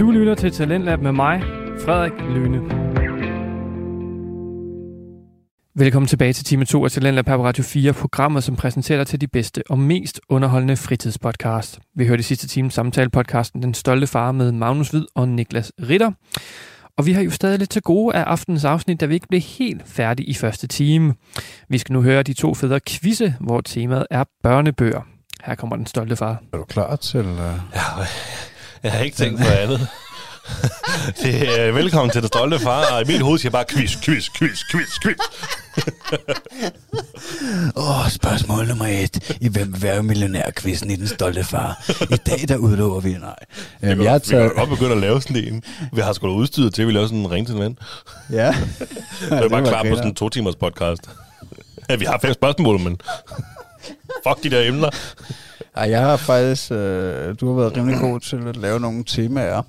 Du lytter til Talentlab med mig, Frederik Lyne. Velkommen tilbage til time 2 af Talentlab på Radio 4, programmet, som præsenterer dig til de bedste og mest underholdende fritidspodcast. Vi hørte i sidste time samtale-podcasten Den Stolte Far med Magnus Hvid og Niklas Ritter. Og vi har jo stadig lidt til gode af aftenens afsnit, da vi ikke blev helt færdige i første time. Vi skal nu høre de to fædre quizze, hvor temaet er børnebøger. Her kommer Den Stolte Far. Er du klar til... Uh... Ja, jeg har ikke tænkt på andet. det er, velkommen til den stolte far, og i min hoved siger bare quiz, quiz, quiz, quiz, quiz. Åh, oh, spørgsmål nummer et. I hvem vil være millionærquizzen i den stolte far? I dag, der udlover vi, nej. Øhm, vi, jeg har taget... vi kan godt begynde at lave sådan en. Vi har sgu da udstyret til, at vi laver sådan en ring til en ven. Ja. det er bare klar på sådan en to timers podcast. Ja, vi har fem spørgsmål, men fuck de der emner. Ej, jeg har faktisk... Øh, du har været rimelig god til at lave nogle temaer.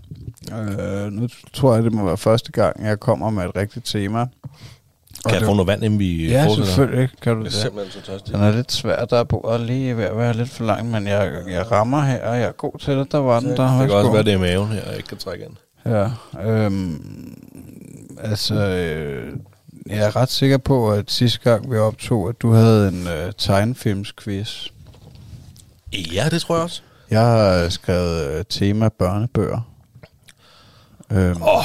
Øh, nu tror jeg, det må være første gang, jeg kommer med et rigtigt tema. Kan jeg få noget vand, inden vi Ja, selvfølgelig kan du det. det. Jeg er simpelthen så tørstig. Den er lidt svær, der er bordet lige ved at være lidt for lang, men jeg, jeg rammer her, og jeg er god til det. Der var den der. Det kan også være, det er maven, jeg ikke kan trække ind. Ja, øhm, altså, øh, jeg er ret sikker på, at sidste gang vi optog, at du havde en øh, tegnefilmsquiz. Ja, det tror jeg også. Jeg har skrevet øh, tema børnebøger. Øhm, Åh.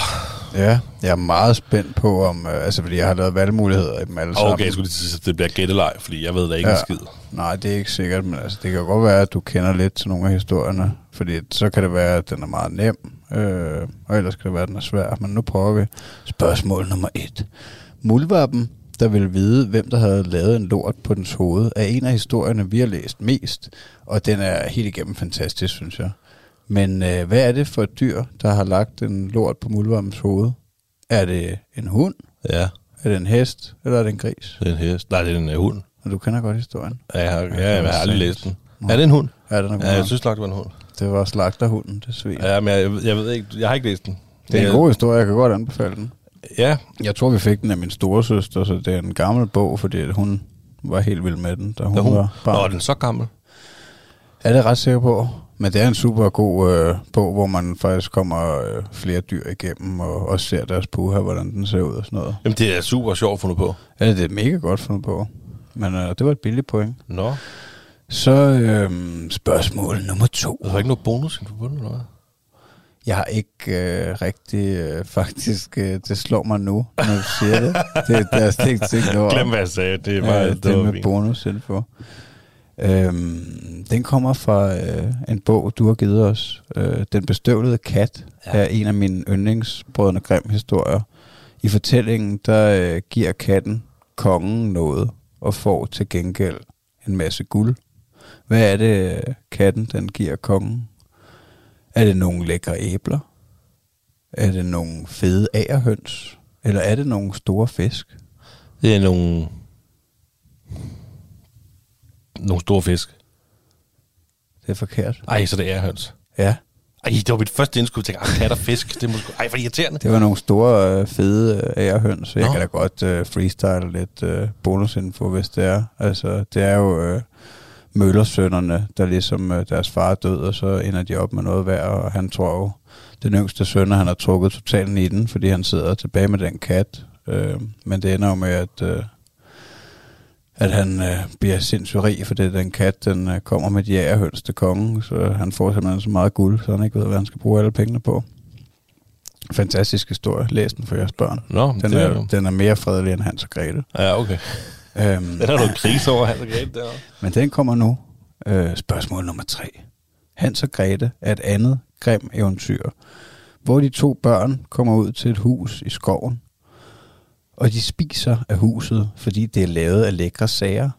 Ja, jeg er meget spændt på, om, øh, altså fordi jeg har lavet valgmuligheder i dem alle sammen. Okay, jeg skulle sige, at det bliver gætteleg, fordi jeg ved da ikke Ja. en skid. Nej, det er ikke sikkert, men altså, det kan godt være, at du kender lidt til nogle af historierne, fordi så kan det være, at den er meget nem, øh, og ellers kan det være, at den er svær, men nu prøver vi. Spørgsmål nummer et. Muldvarpen, der vil vide, hvem der havde lavet en lort på dens hoved, er en af historierne, vi har læst mest, og den er helt igennem fantastisk, synes jeg. Men øh, hvad er det for et dyr, der har lagt en lort på muldvarpens hoved? Er det en hund? Ja, Er det en hest? Eller er det en gris? det er en hest. Nej, det er en uh, hund. Og du kender godt historien. Ja, jeg har, Ja, jeg har aldrig læst den. Er det en hund? Ja, den er. Ja, jeg synes det var en hund. Det var slagterhunden, det svin. Ja, men jeg, jeg ved ikke, jeg har ikke læst den. Det er en god historie, jeg kan godt anbefale den. Ja, Jeg tror, vi fik den af min storesøster, så det er en gammel bog, fordi hun var helt vild med den, da hun, da hun, var Nå, barn. er den så gammel? Er det ret sikker på? Men det er en super god øh, bog, hvor man faktisk kommer øh, flere dyr igennem, og også ser deres puha, hvordan den ser ud og sådan noget. Jamen, det er super sjovt fundet på. Ja, det er mega godt fundet på. Men øh, det var et billigt point. Nå, Så øh, spørgsmål nummer to. der var ikke noget bonus på den, eller hvad? Jeg har ikke øh, rigtig, øh, faktisk, øh, det slår mig nu, når du siger det. Det, det er slet ikke tænkt over. Glem, hvad jeg sagde. Det var, ja, det det var med fint. bonusinfo. Øhm, den kommer fra øh, en bog, du har givet os. Øh, den bestøvlede kat ja. Er en af mine yndlingsbrødrene Grimm historier. I fortællingen, der øh, giver katten kongen noget og får til gengæld en masse guld. Hvad er det, øh, katten den giver kongen? Er det nogle lækre æbler? Er det nogle fede agerhøns? Eller er det nogle store fisk? Det er nogle... Nogle store fisk. Det er forkert. Ej, så det er høns. Ja. Ej, det var mit første indskud. Jeg tænkte, ah, kat og fisk. Det er måske... Ej, hvor irriterende. Det var nogle store, øh, fede øh, ærehøns, så jeg Nå. kan da godt øh, freestyle lidt øh, bonusinfo, hvis det er. Altså, det er jo øh, Møllersønnerne, der ligesom øh, deres far er død, og så ender de op med noget værd, og han tror jo, den yngste søn, han har trukket totalt i den, fordi han sidder tilbage med den kat. Øh, men det ender jo med, at, øh, at han øh, bliver sindssygt rig, fordi den kat, den øh, kommer med de ærehøns til kongen, så han får simpelthen så meget guld, så han ikke ved, hvad han skal bruge alle pengene på. Fantastisk historie. Læs den for jeres børn. Nå, Den er, er... den er mere fredelig end Hans og Grete. Ja, okay. Øhm, Den er noget krise over, han og Grete derovre. men den kommer nu. Øh, spørgsmål nummer tre. Hans og Grete er et andet grim eventyr, hvor de to børn kommer ud til et hus i skoven, og de spiser af huset, fordi det er lavet af lækre sager.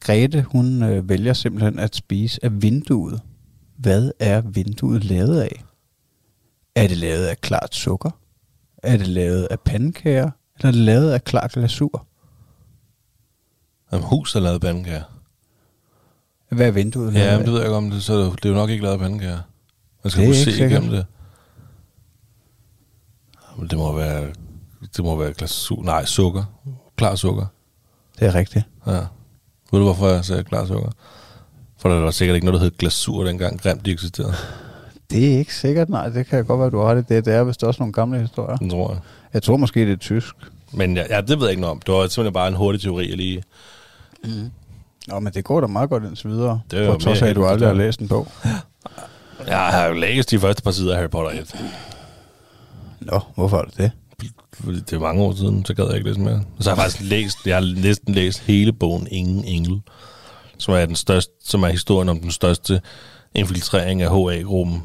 Grete, hun øh, vælger simpelthen at spise af vinduet. Hvad er vinduet lavet af? Er det lavet af klart sukker? Er det lavet af pandekager? Eller er det lavet af klar glasur? Jamen, hus er lavet pandekager. Hvad er vinduet Ja, men det ved jeg ikke om det, så det er jo nok ikke lavet pandekager. Man skal Det er kunne se sikkert. igennem det. Men det må være, det må være glasur. Nej, sukker. Klar sukker. Det er rigtigt. Ja. Ved du, hvorfor jeg sagde klar sukker? For der var sikkert ikke noget, der hed glasur dengang Grimt de eksisterede. Det er ikke sikkert, nej. Det kan godt være, du har ret i det. Det er vist også nogle gamle historier. Det tror jeg. Jeg tror måske, det er tysk. Men ja, ja, det ved jeg ikke noget om. Det var simpelthen bare en hurtig teori, jeg lige... Nå, men det går da meget godt indtil videre. Det er på trods af, mere at du aldrig har læst en bog. Jeg har jo læst de første par sider af Harry Potter 1. Nå, hvorfor er det det? Fordi det er mange år siden, så gad jeg ikke læse mere. Og så har jeg faktisk læst, jeg har næsten læst hele bogen Ingen Engel, som er, den største, som er historien om den største infiltrering af HA-gruppen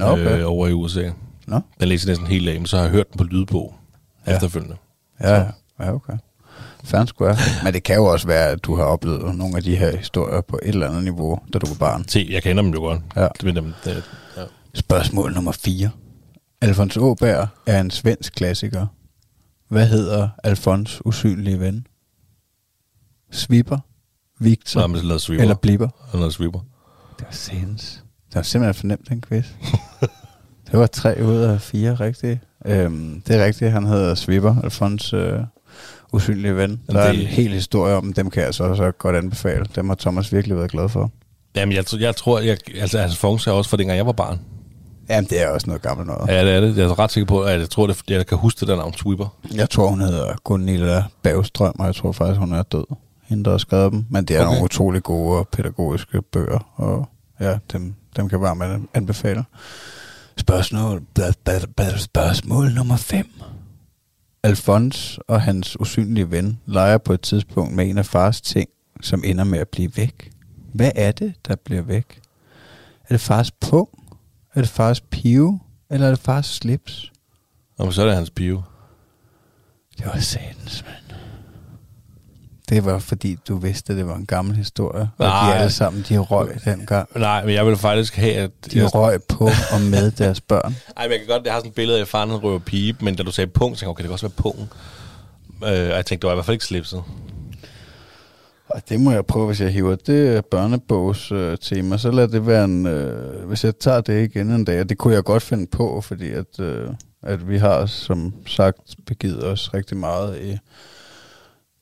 okay. øh, over i USA. Nå. Den læste jeg næsten hele af, men så har jeg hørt den på lydbog. Ja. efterfølgende. Ja, ja. ja okay. Skulle jeg. Men det kan jo også være, at du har oplevet nogle af de her historier på et eller andet niveau, da du var barn. Se, jeg kender dem jo godt. Ja. Det, dem, det, ja. Spørgsmål nummer 4. Alfons Åberg er en svensk klassiker. Hvad hedder Alfons usynlige ven? Svipper? Victor? Så man lavet sweeper. eller Blipper? Eller sweeper. Det var sens. Det var simpelthen for nemt, den quiz. det var tre ud af fire rigtige. Øhm, det er rigtigt, han hedder Svipper, Alfons øh, usynlige ven. Der er en hel historie om dem, kan jeg så også godt anbefale. Dem har Thomas virkelig været glad for. Jamen, jeg, jeg tror, jeg, altså, altså Fons er også fra dengang jeg var barn. Jamen, det er også noget gammelt noget. Ja, det er det. Jeg er ret sikker på, at jeg tror, det, jeg kan huske det der navn, Sweeper. Jeg tror, hun hedder Gunilla Bagstrøm, og jeg tror faktisk, hun er død. Hende, der har skrevet dem. Men det er Okay. nogle utrolig gode og pædagogiske bøger, og ja, dem, dem kan jeg varmt anbefale. Spørgsmål, bla, bla, bla, spørgsmål nummer 5. Alfons og hans usynlige ven leger på et tidspunkt med en af fars ting, som ender med at blive væk. Hvad er det, der bliver væk? Er det fars pung? Er det fars pive? Eller er det fars slips? Og så er det hans pive. Det var satans, mand. Det var fordi, du vidste, at det var en gammel historie. Og Nej. de alle sammen, de røg dengang. Nej, men jeg vil faktisk have, at... De røg på og med deres børn. Ej, men jeg kan godt... Jeg har sådan et billede af, at faren han røver pipe, men da du sagde punkt, så tænkte jeg, okay, det kan også være pungen. Øh, og jeg tænkte, det var i hvert fald ikke slipset. Og det må jeg prøve, hvis jeg hiver det børnebogs øh, tema. Så lad det være en... Øh, hvis jeg tager det igen en dag, og det kunne jeg godt finde på, fordi at, øh, at vi har, som sagt, begivet os rigtig meget i,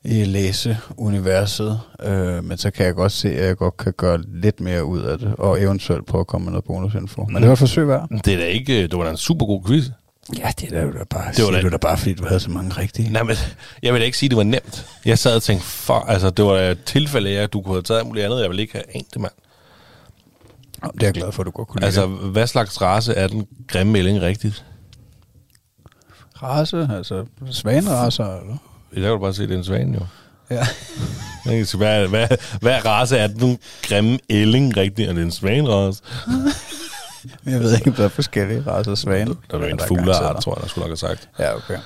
i læseuniverset. Øh, men så kan jeg godt se, at jeg godt kan gøre lidt mere ud af det, og eventuelt prøve at komme med noget bonusinfo. Men det var et forsøg værd. Det er da ikke... Det var da en super god quiz. Ja, det er da bare, Det var da- da, da bare, fordi du havde så mange rigtige. Nej, men jeg vil da ikke sige, at det var nemt. Jeg sad og tænkte, for, altså, det var et tilfælde af, at du kunne have taget muligt andet. Jeg vil ikke have anet det, mand. Det er jeg glad for, at du godt kunne lide. Altså, hvad slags race er den grimme melding rigtigt? race, altså svaneracer, eller? Der kan bare se, det er en svane, jo. Ja. Hvad, hvad, hvad race er den grimme ælling rigtigt? Er det en svanerace? Jeg ved ikke, der er forskellige racer svane. Der er jo en der fugleart, tror jeg, der skulle nok have sagt. Ja, okay.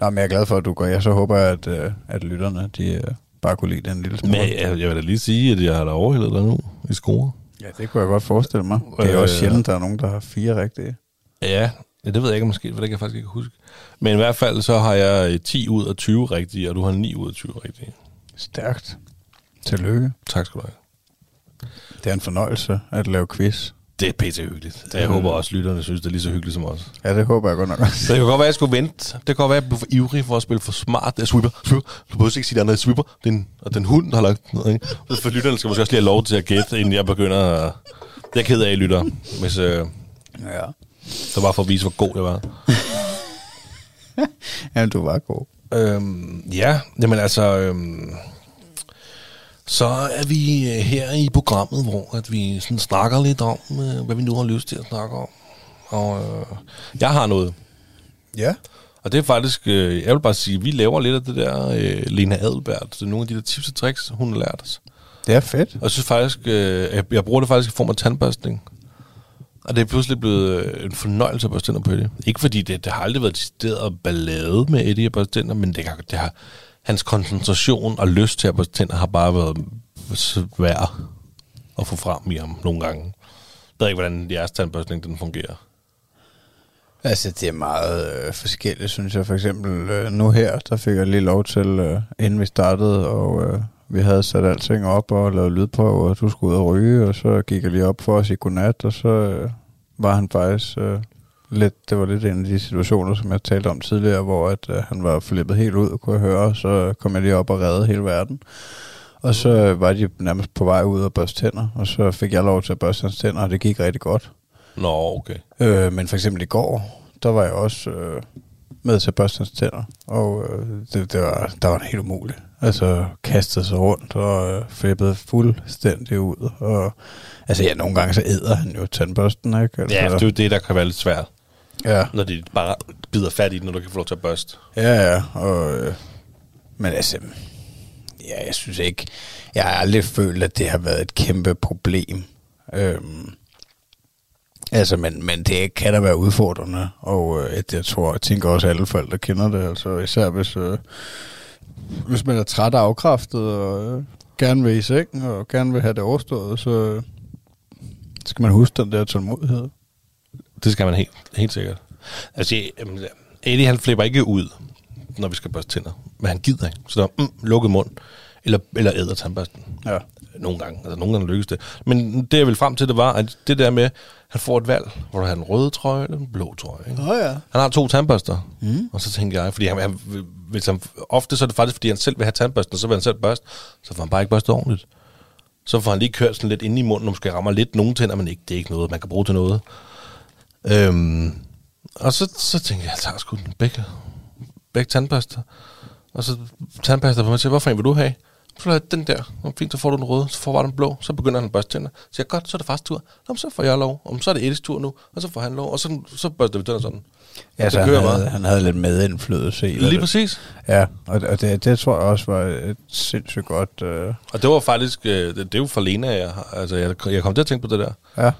Nå, men jeg er glad for, at du går. Jeg så håber, at, øh, at lytterne, de øh, bare kunne lide den lille smule. Men jeg, jeg vil da lige sige, at jeg har da overhældet dig nu i score. Ja, det kunne jeg godt forestille mig. Det er Øh, også sjældent, der er nogen, der har fire rigtige. Ja, ja, det ved jeg ikke måske, for det kan jeg faktisk ikke huske. Men i hvert fald så har jeg øh, 10 ud af 20 rigtige, og du har 9 ud af 20 rigtige. Stærkt. Tillykke. Tak skal du have. Det er en fornøjelse at lave quiz. Det er pisse hyggeligt. Jeg håber også, lytterne synes, det er lige så hyggeligt som os. Ja, det håber jeg godt nok også. Så det kan godt være, at jeg skulle vente. Det kan godt være, at jeg blev for ivrig for at spille for smart. Det er sweeper, sweeper. Du behøver ikke sige, at er noget sweeper. Den, og den hund, der har lagt noget. Ikke? For lytterne skal måske også lige have lov til at gætte, inden jeg begynder at... Det er jeg ked af, lytter. Hvis øh, Ja. Det var for at vise, hvor god jeg var. Jamen, du var god. Øhm, ja, jamen altså... Øhm, så er vi øh, her i programmet, hvor at vi sådan snakker lidt om, øh, hvad vi nu har lyst til at snakke om. Og øh, jeg har noget. Ja. Og det er faktisk, øh, jeg vil bare sige, vi laver lidt af det der øh, Lena Adelbert. Det er nogle af de der tips og tricks, hun har lært os. Det er fedt. Og jeg synes faktisk, øh, jeg, jeg bruger det faktisk i form af tandbørstning. Og det er pludselig blevet øh, en fornøjelse at børste tænder på Eddie. Ikke fordi det, det har aldrig været decideret ballade med Eddie at børste tænder, men det, har, det har, hans koncentration og lyst til at børste tænder har bare været svær at få frem i ham nogle gange. Jeg ved ikke, hvordan jeres tandbørstning den fungerer. Altså, det er meget øh, forskelligt, synes jeg. For eksempel øh, nu her, der fik jeg lige lov til, øh, inden vi startede, og øh, vi havde sat alting op og lavet lydprøver, og du skulle ud og ryge, og så gik jeg lige op for at sige godnat, og så øh, var han faktisk øh, lidt, det var lidt en af de situationer, som jeg talte om tidligere, hvor at, øh, han var flippet helt ud, kunne jeg høre, så kom jeg lige op og redde hele verden. Og så var de nærmest på vej ud og børste tænder, og så fik jeg lov til at børste hans tænder, og det gik rigtig godt. Nå, okay. Øh, men for eksempel i går, der var jeg også øh, med til at børste hans tænder, og øh, det, det var, der var helt umuligt. Altså kastede sig rundt og øh, flippede fuldstændig ud. Og, altså ja, nogle gange så æder han jo tandbørsten, ikke? Altså, Ja, det er jo det, der kan være lidt svært, ja, når de bare bider fat i den, når du kan få lov til at børste. ja, ja. Og, øh, men altså, ja, jeg synes ikke, jeg har aldrig følt, at det har været et kæmpe problem. Øhm, altså, men, men det kan da være udfordrende, og øh, jeg tror, jeg tænker også, at alle forældre kender det, altså især hvis, øh, hvis man er træt og afkræftet, og øh, gerne vil i seng, og gerne vil have det overstået, så skal man huske den der tålmodighed. Det skal man helt, helt sikkert. Altså, Eddie han flipper ikke ud, når vi skal børste tænder. Men han gider ikke. Så der er mm, lukket mund, eller, eller æder tandbørsten. Ja. Nogle gange. Altså, nogle gange lykkes det. Men det, jeg vil frem til, det var, at det der med, han får et valg, hvor du har den røde trøje eller den blå trøje. Ikke? Åh ja. Han har to tandbørster. Mm. Og så tænker jeg, fordi han, han, hvis han, ofte så er det faktisk, fordi han selv vil have tandbørsten, og så vil han selv børste, så får han bare ikke børstet ordentligt. Så får han lige kørt sådan lidt ind i munden, og måske rammer lidt nogen tænder, men ikke, det er ikke noget, man kan bruge til noget. Øhm, og så, så tænkte jeg, jeg tager sgu den begge, begge tandbørster. Og så tandpasta på mig til, hvorfor en vil du have? Så har jeg den der. Nå, fint, så får du den røde, så får bare den blå. Så begynder han at børste tænder. Så siger jeg, godt, så er det fast tur. Nå, så får jeg lov. Om så er det Edis tur nu, og så får han lov. Og så, så børster vi tænder sådan. Ja, så han havde, meget. han havde lidt medindflydelse i Lige det. præcis. Ja, og, og det, det tror jeg også var et sindssygt godt... Øh, Og det var faktisk, øh, det, det er jo for Lena, jeg, altså jeg, jeg kom til at tænke på det der. ja.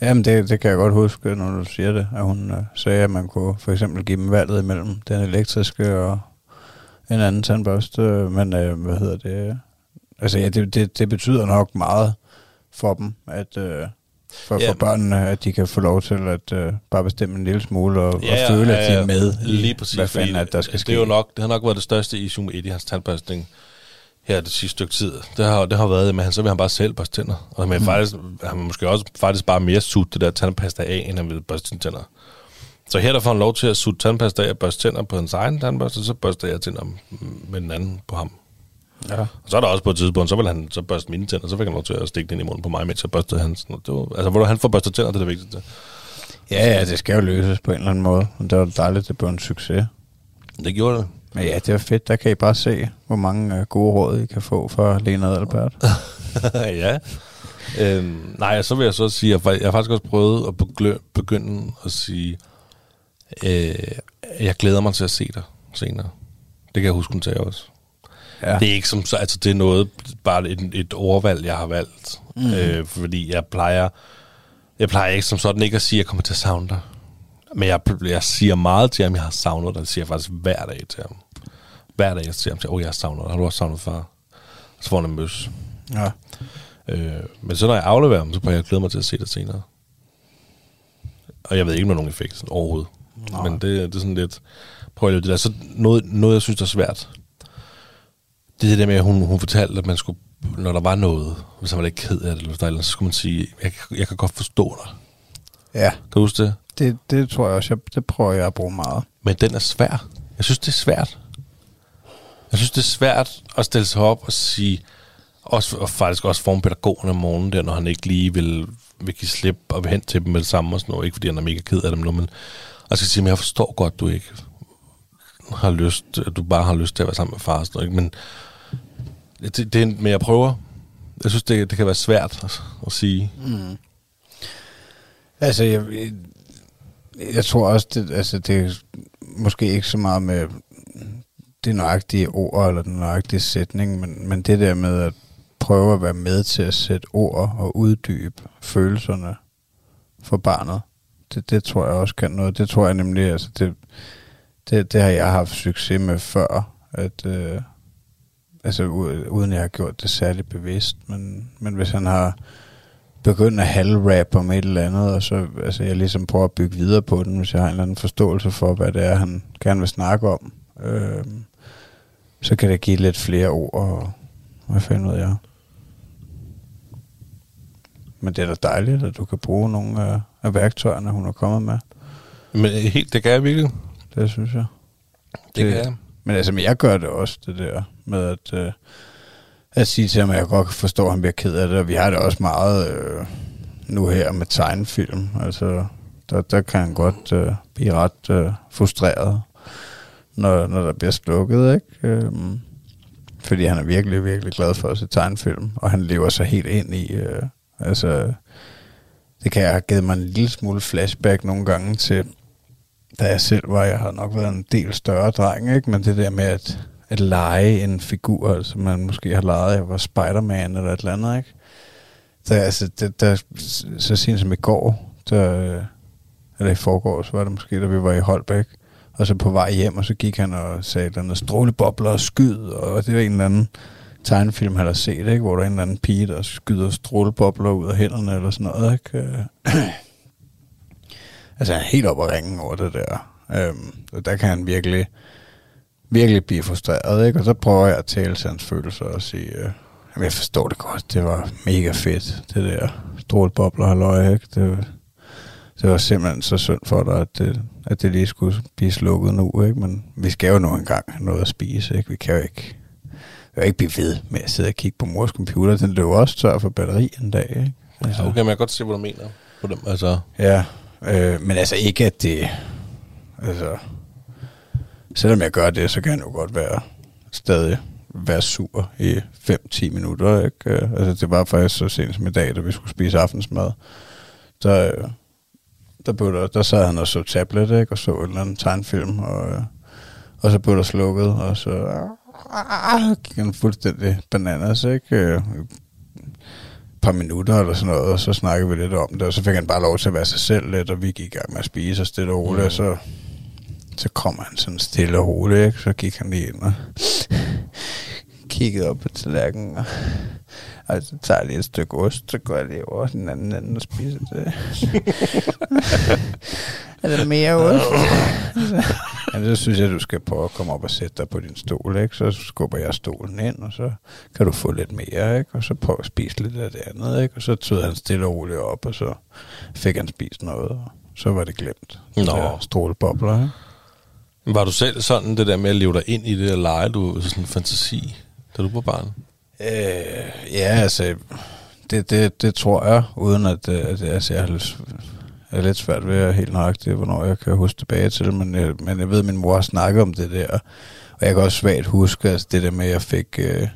Jamen, det, det kan jeg godt huske, når du siger det, at hun øh, sagde, at man kunne for eksempel give dem valget imellem den elektriske og en anden tandbørste, men øh, hvad hedder det? Altså, ja, det, det, det betyder nok meget for dem, at øh, for, Ja. for børnene, at de kan få lov til at øh, bare bestemme en lille smule og, ja, og føle, at de er med Lige præcis, hvad fanden at der skal det ske. er jo nok, det har nok været det største issue med Eddie, hans tandbørstning her det sidste stykke tid. Det har, det har været, at han, så vil han bare selv børste tænder. Og men mm. faktisk, han måske også faktisk bare mere sutte det der tandpasta af, end han vil børste sine tænder. Så her der får han lov til at sutte tandpasta af og børste tænder på hans egen tandbørste, så børster jeg tænder med den anden på ham. Ja. Og så er der også på et tidspunkt, så vil han så børste mine tænder, så fik han lov til at stikke den ind i munden på mig, mens jeg børstede hans. Det var, altså, hvor han får børstet tænder, det er det vigtigste. Ja, ja, det skal jo løses på en eller anden måde. Og det var dejligt, det blev en succes. Det gjorde det. Men ja, det var fedt. Der kan I bare se, hvor mange øh, gode råd, I kan få fra Lena Adalbert. ja. Øhm, nej, så vil jeg så sige, at jeg har faktisk også prøvet at begynde at sige, øh, jeg glæder mig til at se dig senere. Det kan jeg huske, hun sagde også. Ja. Det er ikke som så, altså det er noget, bare et, et ordvalg, jeg har valgt. Mm. Øh, fordi jeg plejer, jeg plejer ikke som sådan ikke at sige, at jeg kommer til at savne dig. Men jeg, jeg siger meget til ham, jeg har savnet dig. Det siger jeg faktisk hver dag til ham. Hver dag jeg siger ham til, åh, oh, jeg har savnet dig. Har du også savnet far? Så får han en møs. ja. Øh, men så når jeg afleverer dem, så prøver jeg at glæde mig til at se det senere. Og jeg ved ikke, om der er nogen effekt overhovedet. Nej. Men det, det er sådan lidt... Prøv at det der. Så noget, noget, jeg synes, er svært. Det er det der med, at hun, hun fortalte, at man skulle, når der var noget, hvis han var lidt ked af det, eller noget, så skulle man sige, jeg, jeg kan godt forstå dig. ja, Kan du huske det? det, det tror jeg også, jeg, det prøver jeg at bruge meget. Men den er svær. Jeg synes, det er svært. Jeg synes, det er svært at stille sig op og sige, også, og faktisk også forme pædagogen om morgenen, der, når han ikke lige vil, vil give slip og vil hen til dem med det samme og sådan noget. Ikke fordi han er mega ked af dem nu, men og så sige, men jeg forstår godt, du ikke har lyst, at du bare har lyst til at være sammen med far og sådan noget, ikke? Men, det, det, er men jeg prøver. Jeg synes, det, det kan være svært at, at sige. Mm. Altså, jeg, jeg, jeg tror også, det, altså, det er måske ikke så meget med det nøjagtige ord eller den nøjagtige sætning, men, men det der med at prøve at være med til at sætte ord og uddybe følelserne for barnet, det, det tror jeg også kan noget. Det tror jeg nemlig, altså det, det, det har jeg haft succes med før, at øh, altså uden jeg har gjort det særligt bevidst, men, men hvis han har begyndt at halvrap om et eller andet, og så altså, jeg ligesom prøver at bygge videre på den, hvis jeg har en eller anden forståelse for, hvad det er, han gerne vil snakke om. Øh, så kan det give lidt flere ord, og hvad fanden ved jeg. Men det er da dejligt, at du kan bruge nogle af, af værktøjerne, hun er kommet med. Men helt, det kan jeg virkelig. Det synes jeg. Det, det kan jeg. Men altså, men jeg gør det også, det der med at, øh, at sige til ham, at jeg godt kan forstå, at han bliver ked af det. Og vi har det også meget, øh, nu her med tegnefilm. Altså, der, der kan han godt øh, blive ret øh, frustreret, når, når der bliver slukket, ikke? Øhm, fordi han er virkelig, virkelig glad for at se tegnefilm, og han lever sig helt ind i, øh, altså, det kan jeg have givet mig en lille smule flashback nogle gange til, da jeg selv var, jeg har nok været en del større dreng, ikke? men det der med at, at lege en figur, altså man måske har leget, jeg var Spider-Man eller et eller andet, ikke? Der, altså, det, der, så sent som i går, der, eller i forgår, så var det måske, da vi var i Holbæk, og så på vej hjem, og så gik han og sagde, der er strålebobler og skyd, og det var en eller anden tegnefilm, han har set, ikke? hvor der er en eller anden pige, der skyder strålebobler ud af hænderne, eller sådan noget. Ikke? altså, han er helt op og ringe over det der. Øhm, og der kan han virkelig, virkelig blive frustreret, ikke? Og så prøver jeg at tale til hans følelser og sige, øh, jamen, jeg forstår det godt, det var mega fedt, det der strålebobler halløj, ikke? Det, det var simpelthen så synd for dig, at det, at det lige skulle blive slukket nu, ikke? Men vi skal jo nu engang have noget at spise, ikke? Vi kan jo ikke, vi kan jo ikke blive ved med at sidde og kigge på mors computer. Den løber også tør for batteri en dag, ikke? Altså. Okay, men jeg kan godt se, hvad du mener på dem. Altså. Ja, øh, men altså ikke, at det... Altså, selvom jeg gør det, så kan jeg jo godt være stadig være sur i 5-10 minutter, ikke? Øh, altså, det var faktisk så sent som i dag, da vi skulle spise aftensmad. Så, øh, der, blev der, der sad han og så tablet, ikke? og så en eller anden tegnfilm, og, øh, og så blev der slukket, og så ah, gik han fuldstændig bananas, ikke? Par minutter eller sådan noget, og så snakkede vi lidt om det, og så fik han bare lov til at være sig selv lidt, og vi gik i gang med at spise og stille og roligt, mm. og så, så kom han sådan stille og roligt, ikke? så gik han lige ind og kiggede op på tallerkenen, og og så tager jeg lige et stykke ost, så går jeg lige over den anden ende og spiser det. er der mere ost? ja, så synes jeg, du skal prøve at komme op og sætte dig på din stol, ikke? Så skubber jeg stolen ind, og så kan du få lidt mere, ikke? Og så prøve at spise lidt af det andet, ikke? Og så tog han stille og roligt op, og så fik han spist noget, og så var det glemt. Nå. Strålebobler, ikke? Var du selv sådan, det der med at leve dig ind i det og lege, du sådan en fantasi, da du var barn? Øh, ja, altså, det, det, det tror jeg, uden at, øh, at altså, jeg er lidt svært ved at helt nøjagtigt, hvornår jeg kan huske tilbage til men jeg, men jeg ved, at min mor har snakket om det der, og jeg kan også svagt huske altså, det der med, at jeg fik øh,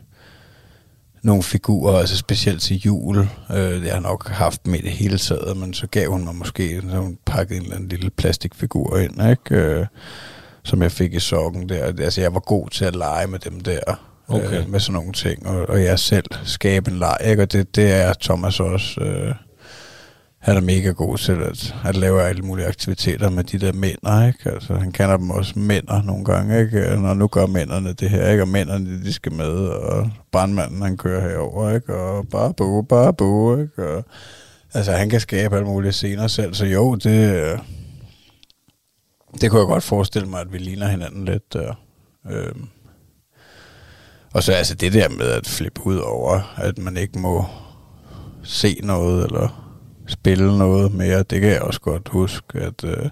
nogle figurer, altså specielt til jul. Øh, jeg har nok haft med det hele taget, men så gav hun mig måske, så hun pakkede en eller anden lille plastikfigur ind, ikke? Øh, som jeg fik i sokken der. Altså, jeg var god til at lege med dem der okay. øh, med sådan nogle ting, og, og jeg selv skabe en leg, ikke? og det, det er Thomas også. Øh, han er mega god til at, at lave alle mulige aktiviteter med de der mænd, ikke? Altså, han kender dem også mænder nogle gange, ikke? Når nu gør mændene det her, ikke? Og mændene, de skal med, og brandmanden, han kører herover, ikke? Og bare bo, bare bo, ikke? Og, altså, han kan skabe alle mulige scener selv, så jo, det, øh, det kunne jeg godt forestille mig, at vi ligner hinanden lidt der. Øh, og så altså det der med at flippe ud over, at man ikke må se noget eller spille noget mere, det kan jeg også godt huske, at øh,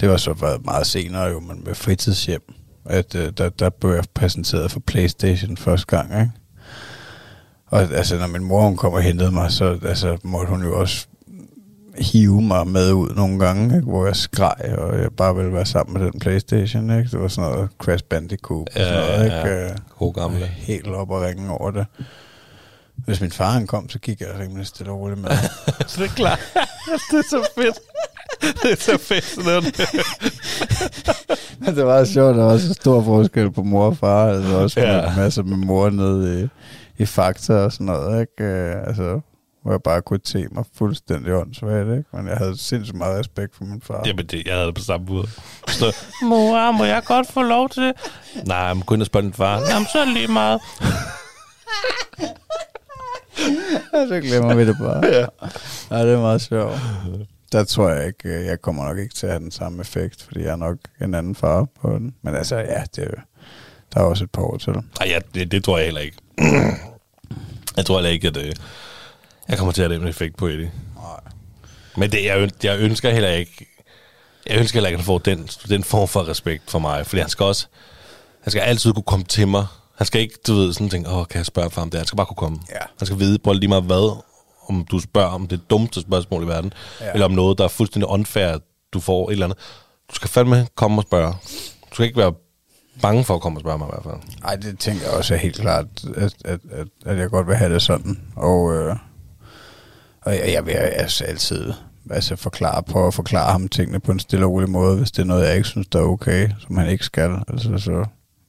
det var så været meget senere jo, men med fritidshjem, at øh, der, der blev jeg præsenteret for Playstation første gang, ikke? Og altså, når min mor hun kom og hentede mig, så altså, måtte hun jo også hive mig med ud nogle gange, ikke? hvor jeg skreg, og jeg bare ville være sammen med den Playstation. Ikke? Det var sådan noget Crash Bandicoot og sådan noget. Ikke? Ja, God gamle. Helt op og ringe over det. Hvis min far han kom, så gik jeg rimelig stille og roligt med. så det er klart. det er så fedt. Det er så fedt sådan noget. Men det var sjovt, der var så stor forskel på mor og far. Altså også ja. en masse med mor nede i, i Fakta og sådan noget. Ikke? Altså, hvor jeg bare kunne se mig fuldstændig åndssvagt, ikke? Men jeg havde sindssygt meget respekt for min far. Jamen, det, jeg havde det på samme måde. Så, mor, må jeg godt få lov til det? Nej, jeg må og spørge din far. Jamen, så det lige meget. og så glemmer vi det bare. ja. ja, det er meget sjovt. Der tror jeg ikke, øh, jeg kommer nok ikke til at have den samme effekt, fordi jeg er nok en anden far på den. Men altså, ja, det er, der er også et par år til. Nej, ja, det, det tror jeg heller ikke. jeg tror heller ikke, at... Øh, jeg kommer til at have en effekt på Eddie. Nej. Men det, jeg, jeg ønsker heller ikke... Jeg ønsker heller ikke, at han får den, den form for respekt for mig. Fordi han skal også... Han skal altid kunne komme til mig. Han skal ikke, du ved, sådan tænke, åh, kan jeg spørge for ham det? Han skal bare kunne komme. Ja. Han skal vide, både lige meget hvad, om du spørger om det dummeste spørgsmål i verden, Ja. eller om noget, der er fuldstændig unfair, du får et eller andet. Du skal fandme komme og spørge. Du skal ikke være bange for at komme og spørge mig i hvert fald. Ej, det tænker jeg også helt klart, at, at, at, at jeg godt vil have det sådan. Og, øh, og jeg, jeg vil altså altid altså forklare, prøve at forklare ham tingene på en stille og rolig måde, hvis det er noget, jeg ikke synes, der er okay, som han ikke skal. Altså, så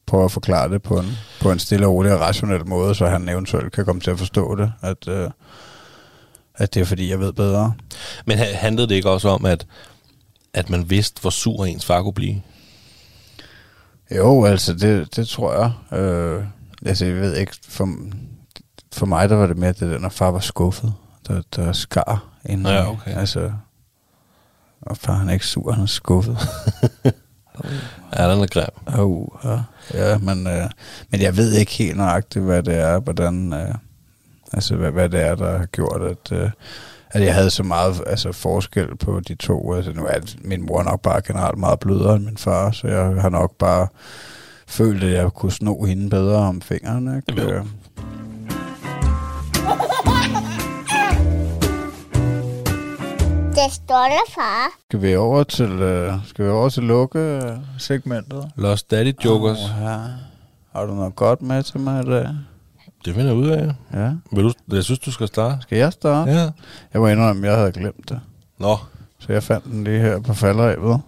prøve at forklare det på en, på en stille og rolig og rationel måde, så han eventuelt kan komme til at forstå det, at, øh, at det er fordi, jeg ved bedre. Men ha- handlede det ikke også om, at, at man vidste, hvor sur ens far kunne blive? Jo, altså det, det tror jeg. Øh, altså jeg ved ikke, for, for mig der var det mere det der, når far var skuffet, der, der skar ind. Ja, okay. Altså, og far han er ikke sur, han er skuffet. Ja, den er grim. oh, ja. ja men, øh, men jeg ved ikke helt nøjagtigt, hvad det er, hvordan, øh, altså hvad, hvad det er, der har gjort, at, øh, at jeg havde så meget altså, forskel på de to. Altså, nu er min mor nok bare generelt meget blødere end min far, så jeg har nok bare følt, at jeg kunne sno hende bedre om fingeren. Ikke? Jo. Øh, Det stolte far. Skal vi over til, øh, skal vi over til lukke segmentet? Lost Daddy Jokers. Oh, ja. Har du noget godt med til mig i dag? Det finder jeg ud af. Ja. Vil du, jeg synes, du skal starte. Skal jeg starte? Ja. Jeg var indrømme, at jeg havde glemt det. Nå, Så jeg fandt den lige her på falderæbet.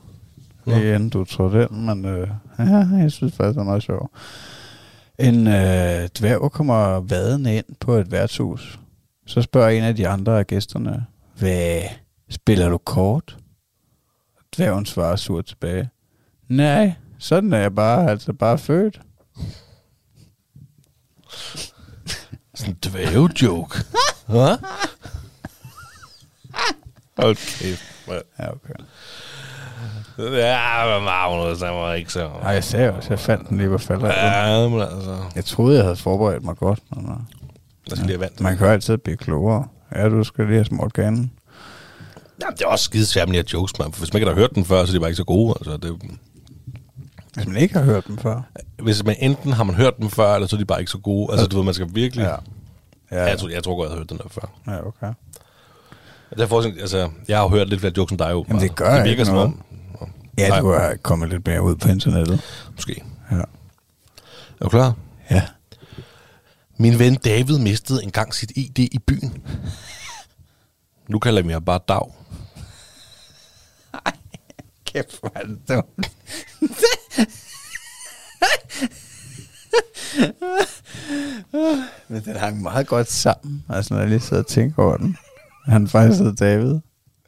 Lige inden du trådte ind, men øh, ja, jeg synes faktisk, det er meget sjovt. En øh, dværg kommer vadende ind på et værtshus. Så spørger en af de andre af gæsterne, hvad spiller du kort? Dværgen svarer surt tilbage. Nej, sådan er jeg bare, altså bare født. sådan en dvæve-joke. Hvad? Okay. Ja, okay. Ja, men Magnus, han var ikke så... Nej, jeg sagde også, jeg fandt den lige på falderæbet. Ja, men altså... Jeg troede, jeg havde forberedt mig godt. Men, øh, Jeg skal lige have vand. man kan jo altid blive klogere. Ja, du skal lige have smurt ganen. Jamen, det er også skide svært med de her jokes, man. For hvis man ikke har hørt den før, så er de bare ikke så gode. Altså, det, Hvis man ikke har hørt dem før. hvis man enten har man hørt dem før, eller så er de bare ikke så gode. Altså, du ved, man skal virkelig... Ja. Ja. Ja, Jeg, tror, jeg tror godt, jeg har hørt den der før. ja okay. Derfor, altså, jeg har jo hørt lidt flere jokes end dig, jo. Jamen, det gør det ikke virker som noget. om... Ja, Nej. du har kommet lidt mere ud på internettet. Måske. Ja. Er du klar? Ja. Min ven David mistede engang sit ID i byen. Nu kalder jeg mig bare Dag. Kæft, hvor er det dumt. Men den hang meget godt sammen. Altså, når jeg lige sidder og tænker over den. Han faktisk hedder David.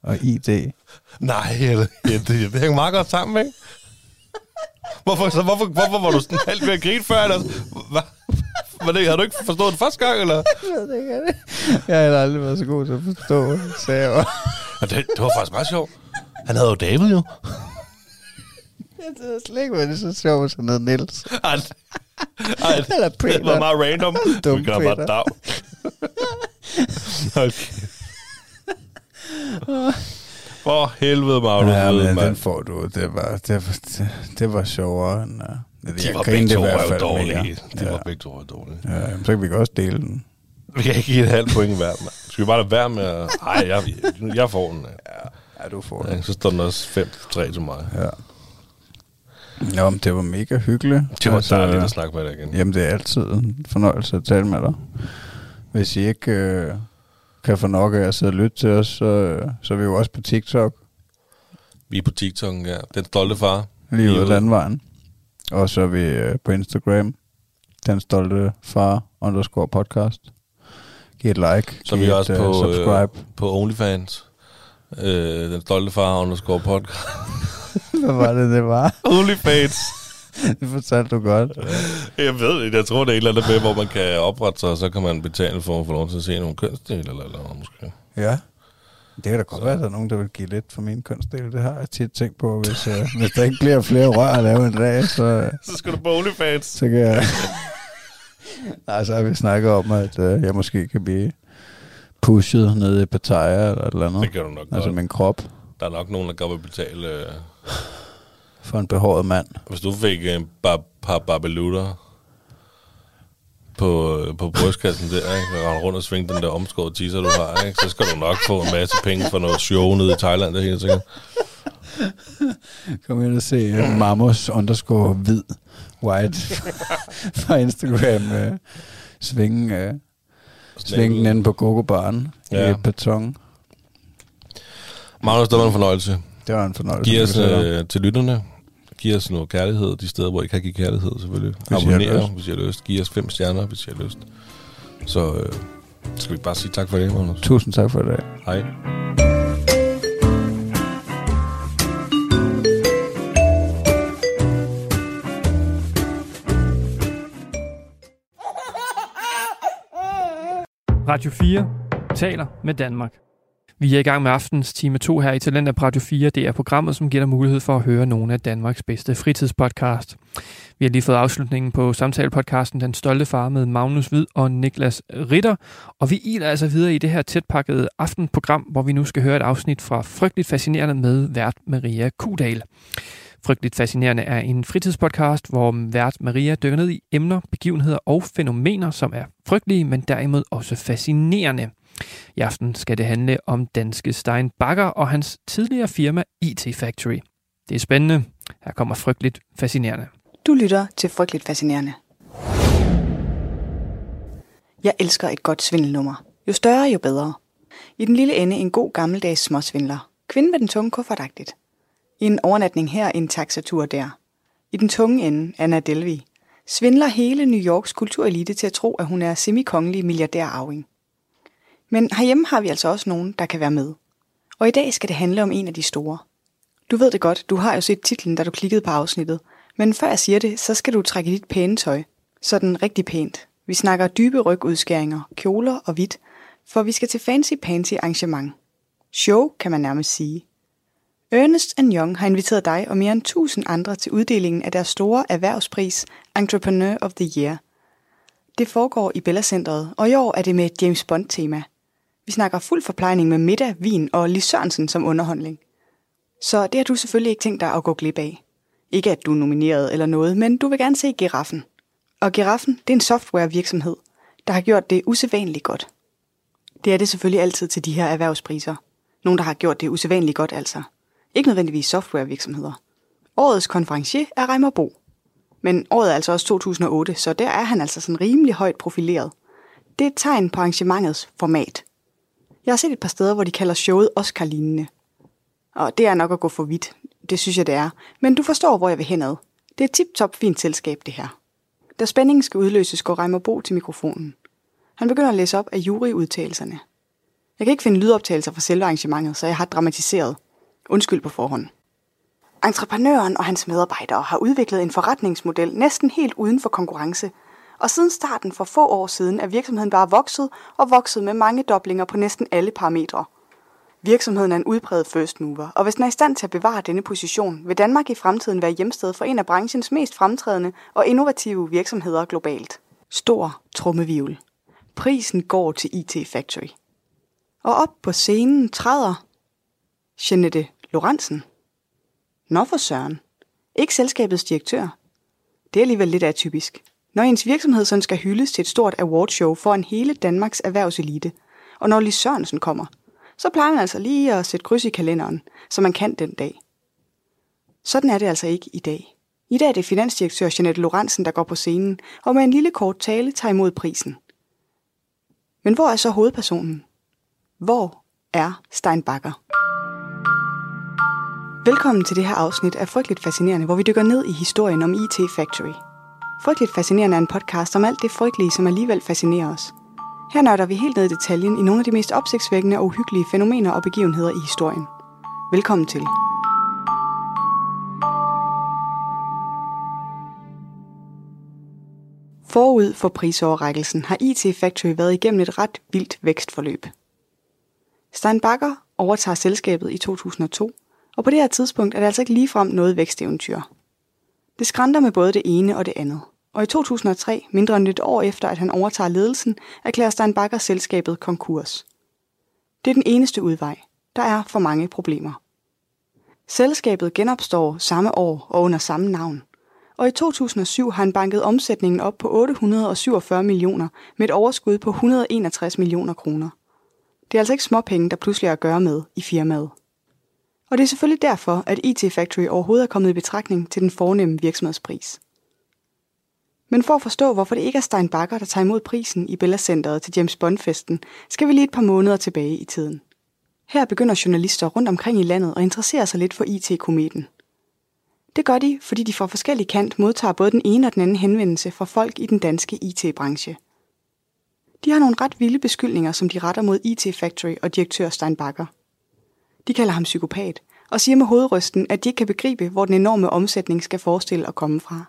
Og ID. Nej, eller, ja, det, det hænger meget godt sammen, ikke? Hvorfor, så, hvorfor, hvorfor var du sådan halvt ved at grine før? Eller? Hvad? Var det, har du ikke forstået det første gang, eller? Jeg ved det ikke, er? Jeg har aldrig været så god til at forstå, sagde jeg. Det, det var faktisk meget sjovt. Han havde jo David, jo. Jeg ved slet ikke, hvad det er så sjovt, han hedder Niels. Ej, ej, Eller Peter. det var meget random. Dum Vi kalder bare Peter. Dag. Okay. For helvede, Magnus. Ja, men den får du. Det var, det var, det, det var sjovere end... Uh, De var begge to jo dårlige. De var begge to dårlige. Ja, jamen, så kan vi godt også dele den. Vi kan ikke give et halvt point hver, mand. Skal vi bare lade være med at... Ej, jeg, jeg får den. Ja, du får Ja, den. så står den også 5-3 til mig. Ja. Nå, men det var mega hyggeligt. Det var altså, dejligt at snakke med dig igen. Jamen, det er altid en fornøjelse at tale med dig. Hvis I ikke øh, kan få nok af at sidde og lytte til os, så, øh, så er vi jo også på TikTok, Vi er på TikTok, ja. Den stolte far. lige ude af landvejen. Og så er vi øh, på Instagram, den stolte far underscore podcast. Giv et like, Så er vi et, også øh, på, subscribe. øh, på OnlyFans. Øh, den stolte far underscore podcast. Hvad var det, det var? OnlyFans. det fortalte du godt. Jeg ved det. Jeg tror, det er et eller andet med, hvor man kan oprette sig, og så kan man betale for at få lov til at se nogle kønsdele, eller, noget, måske. Ja. Det kan da godt være, at der er nogen, der vil give lidt for min kønsdel. Det har jeg tit tænkt på. Hvis, uh, hvis der ikke bliver flere rør at lave en dag, så, Så skal du på OnlyFans. så kan jeg... Nej, så har vi snakket om, at uh, jeg måske kan blive pushet ned i Pattaya eller et eller andet. Det kan du nok Altså godt. min krop Der er nok nogen, der godt vil betale... Øh, for en behåret mand. hvis du fik en bar, par barbelutter på, øh, på brystkassen der, ikke? Og rende rundt og svinge den der omskåret teaser, du har, ikke? Så skal du nok få en masse penge for noget show nede i Thailand, det er helt sikkert. Kom ind og se uh, Mamos underscore hvid white fra Instagram. Uh, svinge, uh, svinge den ind på Gogo-baren ja. I beton. Magnus, det var en fornøjelse. Det var en fornøjelse. Giv os øh, til lytterne. Giv os noget kærlighed, de steder, hvor I kan give kærlighed, selvfølgelig. Har Abonner, hvis I har lyst. Giv os fem stjerner, hvis I har lyst. Så øh, skal vi bare sige tak for det, Magnus. Tusind tak for det. Hej. Radio 4 taler med Danmark. Vi er i gang med aftens time 2 her i Talent på Radio 4. Det er programmet, som giver dig mulighed for at høre nogle af Danmarks bedste fritidspodcast. Vi har lige fået afslutningen på samtalepodcasten Den Stolte Far med Magnus Hvid og Niklas Ritter. Og vi iler altså videre i det her tætpakkede aftenprogram, hvor vi nu skal høre et afsnit fra Frygteligt Fascinerende med vært Maria Kudal. Frygteligt Fascinerende er en fritidspodcast, hvor vært Maria dykker ned i emner, begivenheder og fænomener, som er frygtelige, men derimod også fascinerende. I aften skal det handle om danske Stein Bakker og hans tidligere firma IT Factory. Det er spændende. Her kommer Frygteligt Fascinerende. Du lytter til Frygteligt Fascinerende. Jeg elsker et godt svindelnummer. Jo større, jo bedre. I den lille ende en god gammeldags småsvindler. Kvinden med den tunge kuffertagtigt. En overnatning her, en taxatur der. I den tunge ende, Anna Delvey, svindler hele New Yorks kulturelite til at tro, at hun er semikongelig milliardærarving. Men herhjemme har vi altså også nogen, der kan være med. Og i dag skal det handle om en af de store. Du ved det godt, du har jo set titlen, da du klikkede på afsnittet. Men før jeg siger det, så skal du trække dit pæne tøj. Sådan rigtig pænt. Vi snakker dybe rygudskæringer, kjoler og hvidt, for vi skal til fancy pansy arrangement. Show, kan man nærmest sige. Ernest Young har inviteret dig og mere end 1000 andre til uddelingen af deres store erhvervspris Entrepreneur of the Year. Det foregår i Bella Centeret, og i år er det med et James Bond-tema. Vi snakker fuld forplejning med middag, vin og Lis Sørensen som underholdning. Så det har du selvfølgelig ikke tænkt dig at gå glip af. Ikke at du er nomineret eller noget, men du vil gerne se Giraffen. Og Giraffen, det er en softwarevirksomhed, der har gjort det usædvanligt godt. Det er det selvfølgelig altid til de her erhvervspriser. Nogen, der har gjort det usædvanligt godt altså. Ikke nødvendigvis softwarevirksomheder. Årets konferencier er Reimer Bo. Men året er altså også 2008, så der er han altså sådan rimelig højt profileret. Det er et tegn på arrangementets format. Jeg har set et par steder, hvor de kalder showet Oscar-lignende. Og det er nok at gå for vidt. Det synes jeg, det er. Men du forstår, hvor jeg vil henad. Det er et tip-top fint selskab, det her. Da spændingen skal udløses, går Reimer Bo til mikrofonen. Han begynder at læse op af juryudtalelserne. Jeg kan ikke finde lydoptagelser fra selve arrangementet, så jeg har dramatiseret. Undskyld på forhånd. Entreprenøren og hans medarbejdere har udviklet en forretningsmodel næsten helt uden for konkurrence, og siden starten for få år siden er virksomheden bare vokset og vokset med mange doblinger på næsten alle parametre. Virksomheden er en udpræget first mover, og hvis den er i stand til at bevare denne position, vil Danmark i fremtiden være hjemsted for en af branchens mest fremtrædende og innovative virksomheder globalt. Stor trummevivel. Prisen går til IT Factory. Og op på scenen træder Jeanette Lorentzen. Nå for søren. Ikke selskabets direktør. Det er alligevel lidt atypisk. Når ens virksomhed sådan skal hyldes til et stort awardshow foran hele Danmarks erhvervselite, og når Lis Sørensen kommer, så plejer man altså lige at sætte kryds i kalenderen, så man kan den dag. Sådan er det altså ikke i dag. I dag er det finansdirektør Jeanette Lorentzen, der går på scenen, og med en lille kort tale tager imod prisen. Men hvor er så hovedpersonen? Hvor er Stein Bakker? Velkommen til det her afsnit af Frygteligt Fascinerende, hvor vi dykker ned i historien om IT Factory. Frygteligt Fascinerende er en podcast om alt det frygtelige, som alligevel fascinerer os. Her nørder vi helt ned i detaljen i nogle af de mest opsigtsvækkende og uhyggelige fænomener og begivenheder i historien. Velkommen til. Forud for prisoverrækkelsen har IT Factory været igennem et ret vildt vækstforløb. Stein Bakker overtager selskabet i 2002, og på det her tidspunkt er det altså ikke ligefrem noget væksteventyr. Det skrænter med både det ene og det andet. Og i 2003, mindre end et år efter at han overtager ledelsen, erklærer Stein Bakker selskabet konkurs. Det er den eneste udvej. Der er for mange problemer. Selskabet genopstår samme år og under samme navn. og i 2007 har han banket omsætningen op på 847 millioner med et overskud på 161 millioner kroner. Det er altså ikke småpenge, der pludselig er at gøre med i firmaet. Og det er selvfølgelig derfor, at IT Factory overhovedet er kommet i betragtning til den fornemme virksomhedspris. Men for at forstå, hvorfor det ikke er Stein Bakker, der tager imod prisen i Bella Centeret til James Bond-festen, skal vi lige et par måneder tilbage i tiden. Her begynder journalister rundt omkring i landet at interessere sig lidt for IT-kometen. Det gør de, fordi de fra forskellige kant modtager både den ene og den anden henvendelse fra folk i den danske IT-branche. De har nogle ret vilde beskyldninger, som de retter mod IT Factory og direktør Stein Bakker. De kalder ham psykopat og siger med hovedrysten, at de ikke kan begribe, hvor den enorme omsætning skal forestille at komme fra.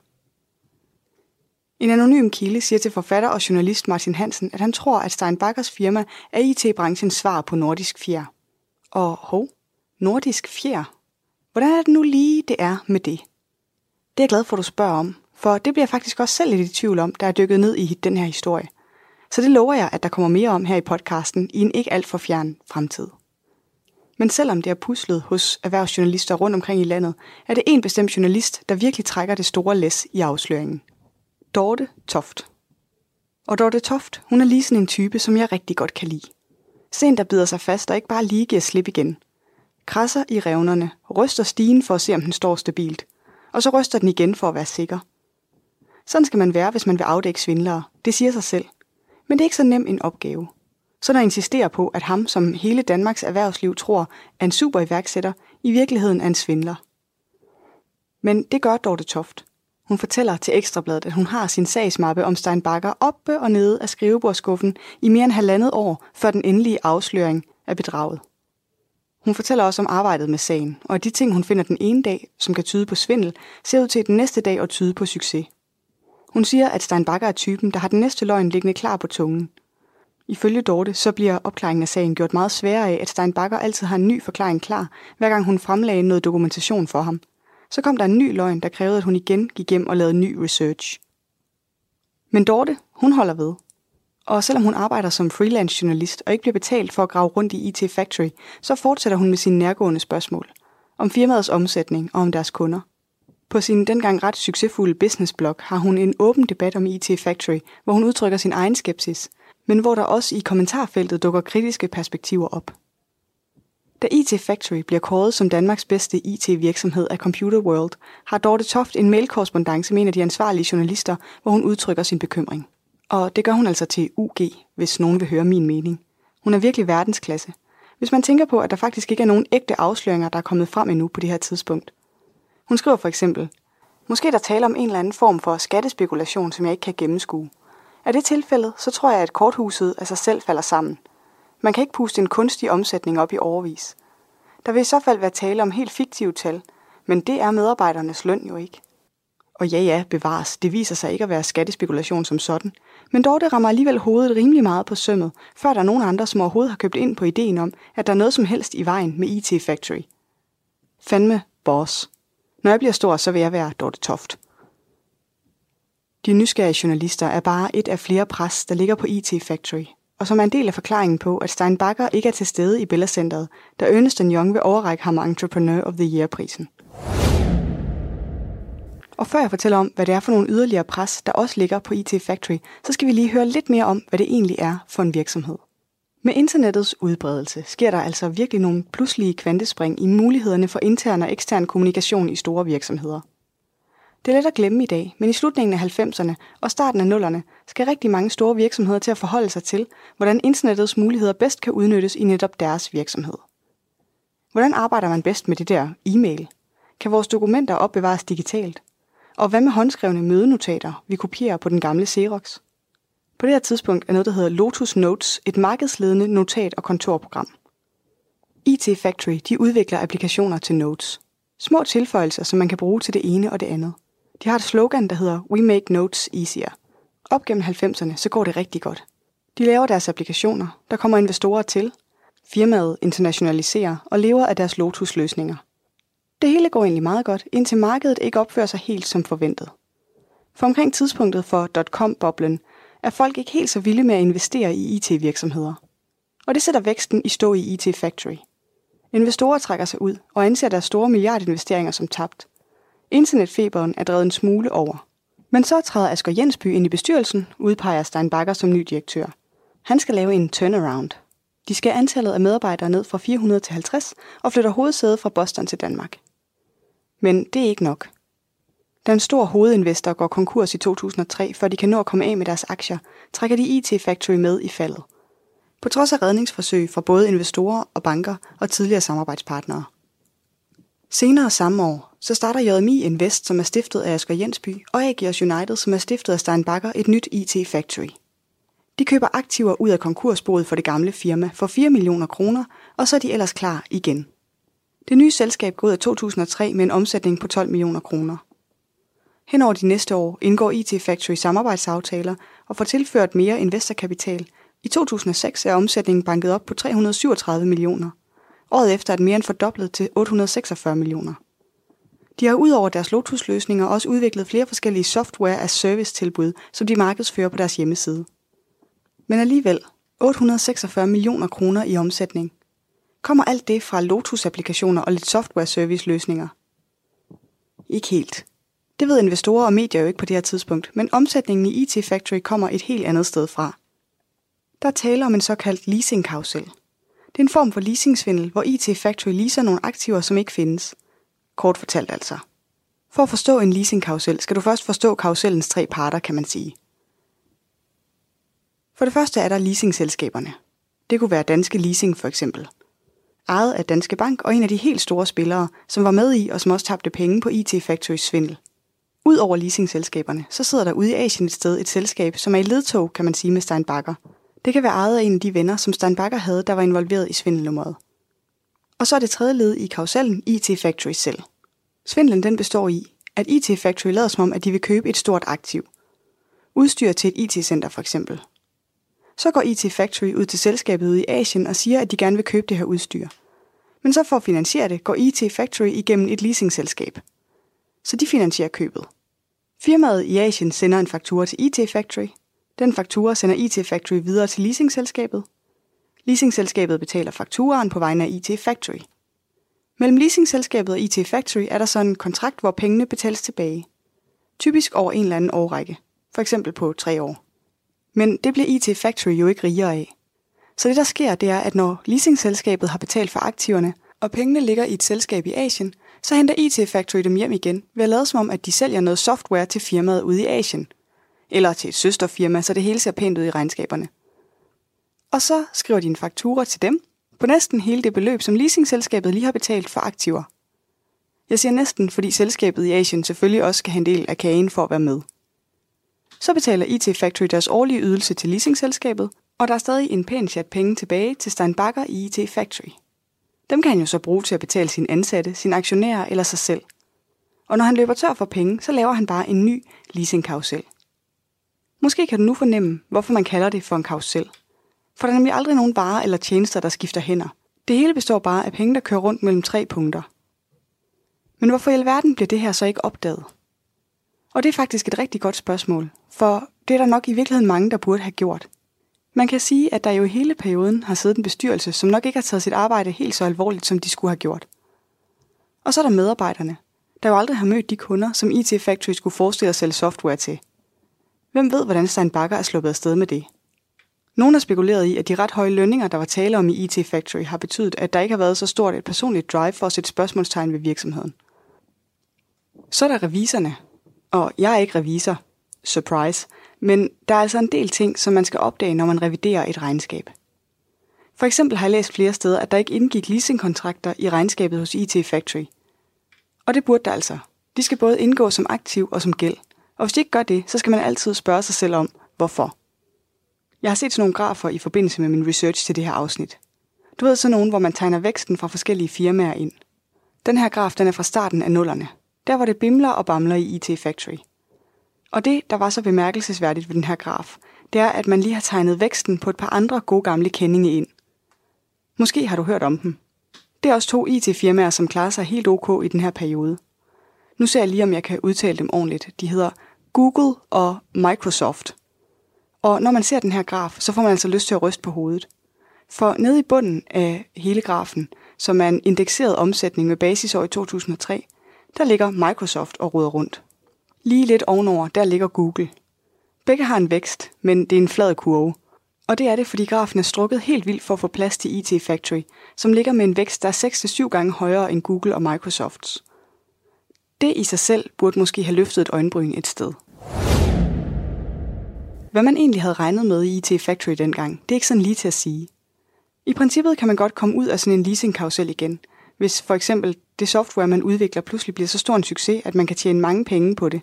En anonym kilde siger til forfatter og journalist Martin Hansen, at han tror, at Steinbackers firma er IT-branchens svar på nordisk fjer. Og hov, nordisk fjer? Hvordan er det nu lige, det er med det? Det er jeg glad for, at du spørger om, for det bliver jeg faktisk også selv lidt i tvivl om, da jeg dykket ned i den her historie. Så det lover jeg, at der kommer mere om her i podcasten i en ikke alt for fjern fremtid. Men selvom det er puslet hos erhvervsjournalister rundt omkring i landet, er det en bestemt journalist, der virkelig trækker det store læs i afsløringen. Dorte Toft. Og Dorte Toft, hun er lige sådan en type, som jeg rigtig godt kan lide. Sen der bider sig fast og ikke bare lige giver slip igen. Krasser i revnerne, ryster stigen for at se, om den står stabilt. Og så ryster den igen for at være sikker. Sådan skal man være, hvis man vil afdække svindlere. Det siger sig selv. Men det er ikke så nem en opgave. Så der insisterer på, at ham, som hele Danmarks erhvervsliv tror er en super iværksætter, i virkeligheden er en svindler. Men det gør Dorte Toft. Hun fortæller til Ekstrabladet, at hun har sin sagsmappe om Stein Bakker oppe og nede af skrivebordskuffen i mere end halvandet år, før den endelige afsløring er bedraget. Hun fortæller også om arbejdet med sagen, og at de ting, hun finder den ene dag, som kan tyde på svindel, ser ud til den næste dag at tyde på succes. Hun siger, at Stein Bakker er typen, der har den næste løgn liggende klar på tungen. Ifølge Dorte, så bliver opklaringen af sagen gjort meget sværere af, at Stein Bakker altid har en ny forklaring klar, hver gang hun fremlagde noget dokumentation for ham. Så kom der en ny løgn, der krævede, at hun igen gik hjem og lavede ny research. Men Dorte, hun holder ved. Og selvom hun arbejder som freelance journalist og ikke bliver betalt for at grave rundt i IT Factory, så fortsætter hun med sine nærgående spørgsmål. Om firmaets omsætning og om deres kunder. På sin dengang ret succesfulde businessblog har hun en åben debat om IT Factory, hvor hun udtrykker sin egen skepsis, men hvor der også i kommentarfeltet dukker kritiske perspektiver op. Da IT Factory bliver kåret som Danmarks bedste IT-virksomhed af Computer World, har Dorte Toft en mailkorrespondance med en af de ansvarlige journalister, hvor hun udtrykker sin bekymring. Og det gør hun altså til UG, hvis nogen vil høre min mening. Hun er virkelig verdensklasse. Hvis man tænker på, at der faktisk ikke er nogen ægte afsløringer, der er kommet frem endnu på det her tidspunkt. Hun skriver for eksempel, Måske der taler om en eller anden form for skattespekulation, som jeg ikke kan gennemskue. Er det tilfældet, så tror jeg, at korthuset af sig selv falder sammen. Man kan ikke puste en kunstig omsætning op i overvis. Der vil i så fald være tale om helt fiktive tal, men det er medarbejdernes løn jo ikke. Og ja, ja, bevares, det viser sig ikke at være skattespekulation som sådan. Men dog det rammer alligevel hovedet rimelig meget på sømmet, før der er nogen andre, som overhovedet har købt ind på ideen om, at der er noget som helst i vejen med IT Factory. Fandme boss. Når jeg bliver stor, så vil jeg være Dorte Toft. De nysgerrige journalister er bare et af flere pres, der ligger på IT Factory, og som er en del af forklaringen på, at Stein Bakker ikke er til stede i Bella Centeret, da Ernest Young vil overrække ham Entrepreneur of the Year-prisen. Og før jeg fortæller om, hvad det er for nogle yderligere pres, der også ligger på IT Factory, så skal vi lige høre lidt mere om, hvad det egentlig er for en virksomhed. Med internettets udbredelse sker der altså virkelig nogle pludselige kvantespring i mulighederne for intern og ekstern kommunikation i store virksomheder. Det er let at glemme i dag, men i slutningen af 90'erne og starten af nullerne skal rigtig mange store virksomheder til at forholde sig til, hvordan internettets muligheder bedst kan udnyttes i netop deres virksomhed. Hvordan arbejder man bedst med det der e-mail? Kan vores dokumenter opbevares digitalt? Og hvad med håndskrevne mødenotater, vi kopierer på den gamle Xerox? På det her tidspunkt er noget, der hedder Lotus Notes et markedsledende notat- og kontorprogram. IT Factory de udvikler applikationer til Notes. Små tilføjelser, som man kan bruge til det ene og det andet. De har et slogan, der hedder We Make Notes Easier. Op gennem 90'erne, så går det rigtig godt. De laver deres applikationer, der kommer investorer til. Firmaet internationaliserer og lever af deres Lotus-løsninger. Det hele går egentlig meget godt, indtil markedet ikke opfører sig helt som forventet. For omkring tidspunktet for dot-com-boblen er folk ikke helt så vilde med at investere i IT-virksomheder. Og det sætter væksten i stå i IT Factory. Investorer trækker sig ud og anser deres store milliardinvesteringer som tabt. Internetfeberen er drevet en smule over. Men så træder Asger Jensby ind i bestyrelsen, udpeger Stein Bakker som ny direktør. Han skal lave en turnaround. De skal antallet af medarbejdere ned fra 400 til 50 og flytter hovedsædet fra Boston til Danmark. Men det er ikke nok. Da en stor hovedinvestor går konkurs i 2003, før de kan nå at komme af med deres aktier, trækker de IT Factory med i faldet. På trods af redningsforsøg fra både investorer og banker og tidligere samarbejdspartnere. Senere samme år, så starter JMI Invest, som er stiftet af Asger Jensby, og AGS United, som er stiftet af Stein Bakker, et nyt IT Factory. De køber aktiver ud af konkursboet for det gamle firma for 4 millioner kroner, og så er de ellers klar igen. Det nye selskab går ud af 2003 med en omsætning på 12 millioner kroner. Hen over de næste år indgår IT Factory samarbejdsaftaler og får tilført mere investorkapital. I 2006 er omsætningen banket op på 337 millioner. Året efter er den mere end fordoblet til 846 millioner. De har udover deres Lotus-løsninger også udviklet flere forskellige software as service tilbud, som de markedsfører på deres hjemmeside. Men alligevel 846 millioner kroner i omsætning. Kommer alt det fra Lotus-applikationer og lidt software service løsninger? Ikke helt. Det ved investorer og medier jo ikke på det her tidspunkt, men omsætningen i IT Factory kommer et helt andet sted fra. Der taler om en såkaldt leasingkarusel. Det er en form for leasingsvindel, hvor IT Factory leaser nogle aktiver, som ikke findes. Kort fortalt altså. For at forstå en leasingkarusel, skal du først forstå karusellens tre parter, kan man sige. For det første er der leasingselskaberne. Det kunne være Danske Leasing for eksempel. Ejet af Danske Bank og en af de helt store spillere, som var med i og som også tabte penge på IT Factory svindel. Udover leasingselskaberne, så sidder der ude i Asien et sted et selskab, som er i ledtog, kan man sige, med Stein Bakker. Det kan være ejet af en af de venner, som Stein Bakker havde, der var involveret i svindelnummeret. Og så er det tredje led i karusellen IT Factory selv. Svindlen den består i, at IT Factory lader som om, at de vil købe et stort aktiv. Udstyr til et IT-center for eksempel. Så går IT Factory ud til selskabet ude i Asien og siger, at de gerne vil købe det her udstyr. Men så for at finansiere det, går IT Factory igennem et leasingselskab. Så de finansierer købet. Firmaet i Asien sender en faktura til IT Factory. Den faktura sender IT Factory videre til leasingselskabet. Leasingselskabet betaler fakturaen på vegne af IT Factory. Mellem leasingselskabet og IT Factory er der så en kontrakt, hvor pengene betales tilbage. Typisk over en eller anden årrække. For eksempel på tre år. Men det bliver IT Factory jo ikke rigere af. Så det der sker, det er, at når leasingselskabet har betalt for aktiverne, og pengene ligger i et selskab i Asien, så henter IT Factory dem hjem igen ved at lade som om, at de sælger noget software til firmaet ude i Asien. Eller til et søsterfirma, så det hele ser pænt ud i regnskaberne. Og så skriver de en faktura til dem på næsten hele det beløb, som leasingselskabet lige har betalt for aktiver. Jeg siger næsten, fordi selskabet i Asien selvfølgelig også skal have en del af kagen for at være med. Så betaler IT Factory deres årlige ydelse til leasingselskabet, og der er stadig en pæn chat penge tilbage til Stein Bakker i IT Factory. Dem kan han jo så bruge til at betale sine ansatte, sine aktionærer eller sig selv. Og når han løber tør for penge, så laver han bare en ny leasingkarusel. Måske kan du nu fornemme, hvorfor man kalder det for en karusel. For der er nemlig aldrig nogen varer eller tjenester, der skifter hænder. Det hele består bare af penge, der kører rundt mellem tre punkter. Men hvorfor i alverden bliver det her så ikke opdaget? Og det er faktisk et rigtig godt spørgsmål, for det er der nok i virkeligheden mange, der burde have gjort. Man kan sige, at der jo i hele perioden har siddet en bestyrelse, som nok ikke har taget sit arbejde helt så alvorligt, som de skulle have gjort. Og så er der medarbejderne, der jo aldrig har mødt de kunder, som IT Factory skulle forestille at sælge software til. Hvem ved, hvordan Stein Bakker er sluppet afsted med det? Nogle har spekuleret i, at de ret høje lønninger, der var tale om i IT Factory, har betydet, at der ikke har været så stort et personligt drive for at sætte spørgsmålstegn ved virksomheden. Så er der reviserne. Og jeg er ikke revisor. Surprise. Men der er altså en del ting, som man skal opdage, når man reviderer et regnskab. For eksempel har jeg læst flere steder, at der ikke indgik leasingkontrakter i regnskabet hos IT Factory. Og det burde der altså. De skal både indgå som aktiv og som gæld. Og hvis de ikke gør det, så skal man altid spørge sig selv om, hvorfor. Jeg har set sådan nogle grafer i forbindelse med min research til det her afsnit. Du ved sådan nogen, hvor man tegner væksten fra forskellige firmaer ind. Den her graf den er fra starten af nullerne. Der var det bimler og bamler i IT Factory. Og det, der var så bemærkelsesværdigt ved den her graf, det er, at man lige har tegnet væksten på et par andre gode gamle kendinge ind. Måske har du hørt om dem. Det er også to IT-firmaer, som klarer sig helt ok i den her periode. Nu ser jeg lige, om jeg kan udtale dem ordentligt. De hedder Google og Microsoft. Og når man ser den her graf, så får man altså lyst til at ryste på hovedet. For nede i bunden af hele grafen, som er en indekseret omsætning med basisår i 2003, der ligger Microsoft og råder rundt. Lige lidt ovenover, der ligger Google. Begge har en vækst, men det er en flad kurve. Og det er det, fordi grafen er strukket helt vildt for at få plads til IT Factory, som ligger med en vækst, der er 6-7 gange højere end Google og Microsofts. Det i sig selv burde måske have løftet et øjenbryn et sted. Hvad man egentlig havde regnet med i IT Factory dengang, det er ikke sådan lige til at sige. I princippet kan man godt komme ud af sådan en leasing igen, hvis for eksempel det software, man udvikler, pludselig bliver så stor en succes, at man kan tjene mange penge på det.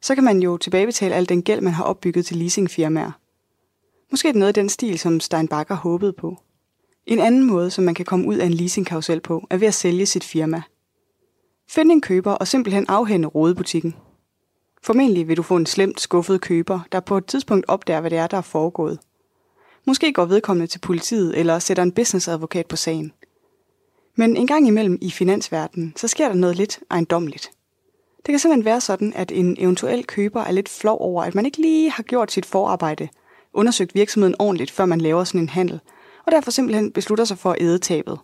Så kan man jo tilbagebetale al den gæld, man har opbygget til leasingfirmaer. Måske er det noget af den stil, som Steinbacher håbede på. En anden måde, som man kan komme ud af en leasingkarusel på, er ved at sælge sit firma. Find en køber og simpelthen afhænde rådebutikken. Formentlig vil du få en slemt skuffet køber, der på et tidspunkt opdager, hvad det er, der er foregået. Måske går vedkommende til politiet eller sætter en businessadvokat på sagen. Men en gang imellem i finansverdenen, så sker der noget lidt ejendomligt. Det kan simpelthen være sådan, at en eventuel køber er lidt flov over, at man ikke lige har gjort sit forarbejde, undersøgt virksomheden ordentligt, før man laver sådan en handel, og derfor simpelthen beslutter sig for at æde tabet.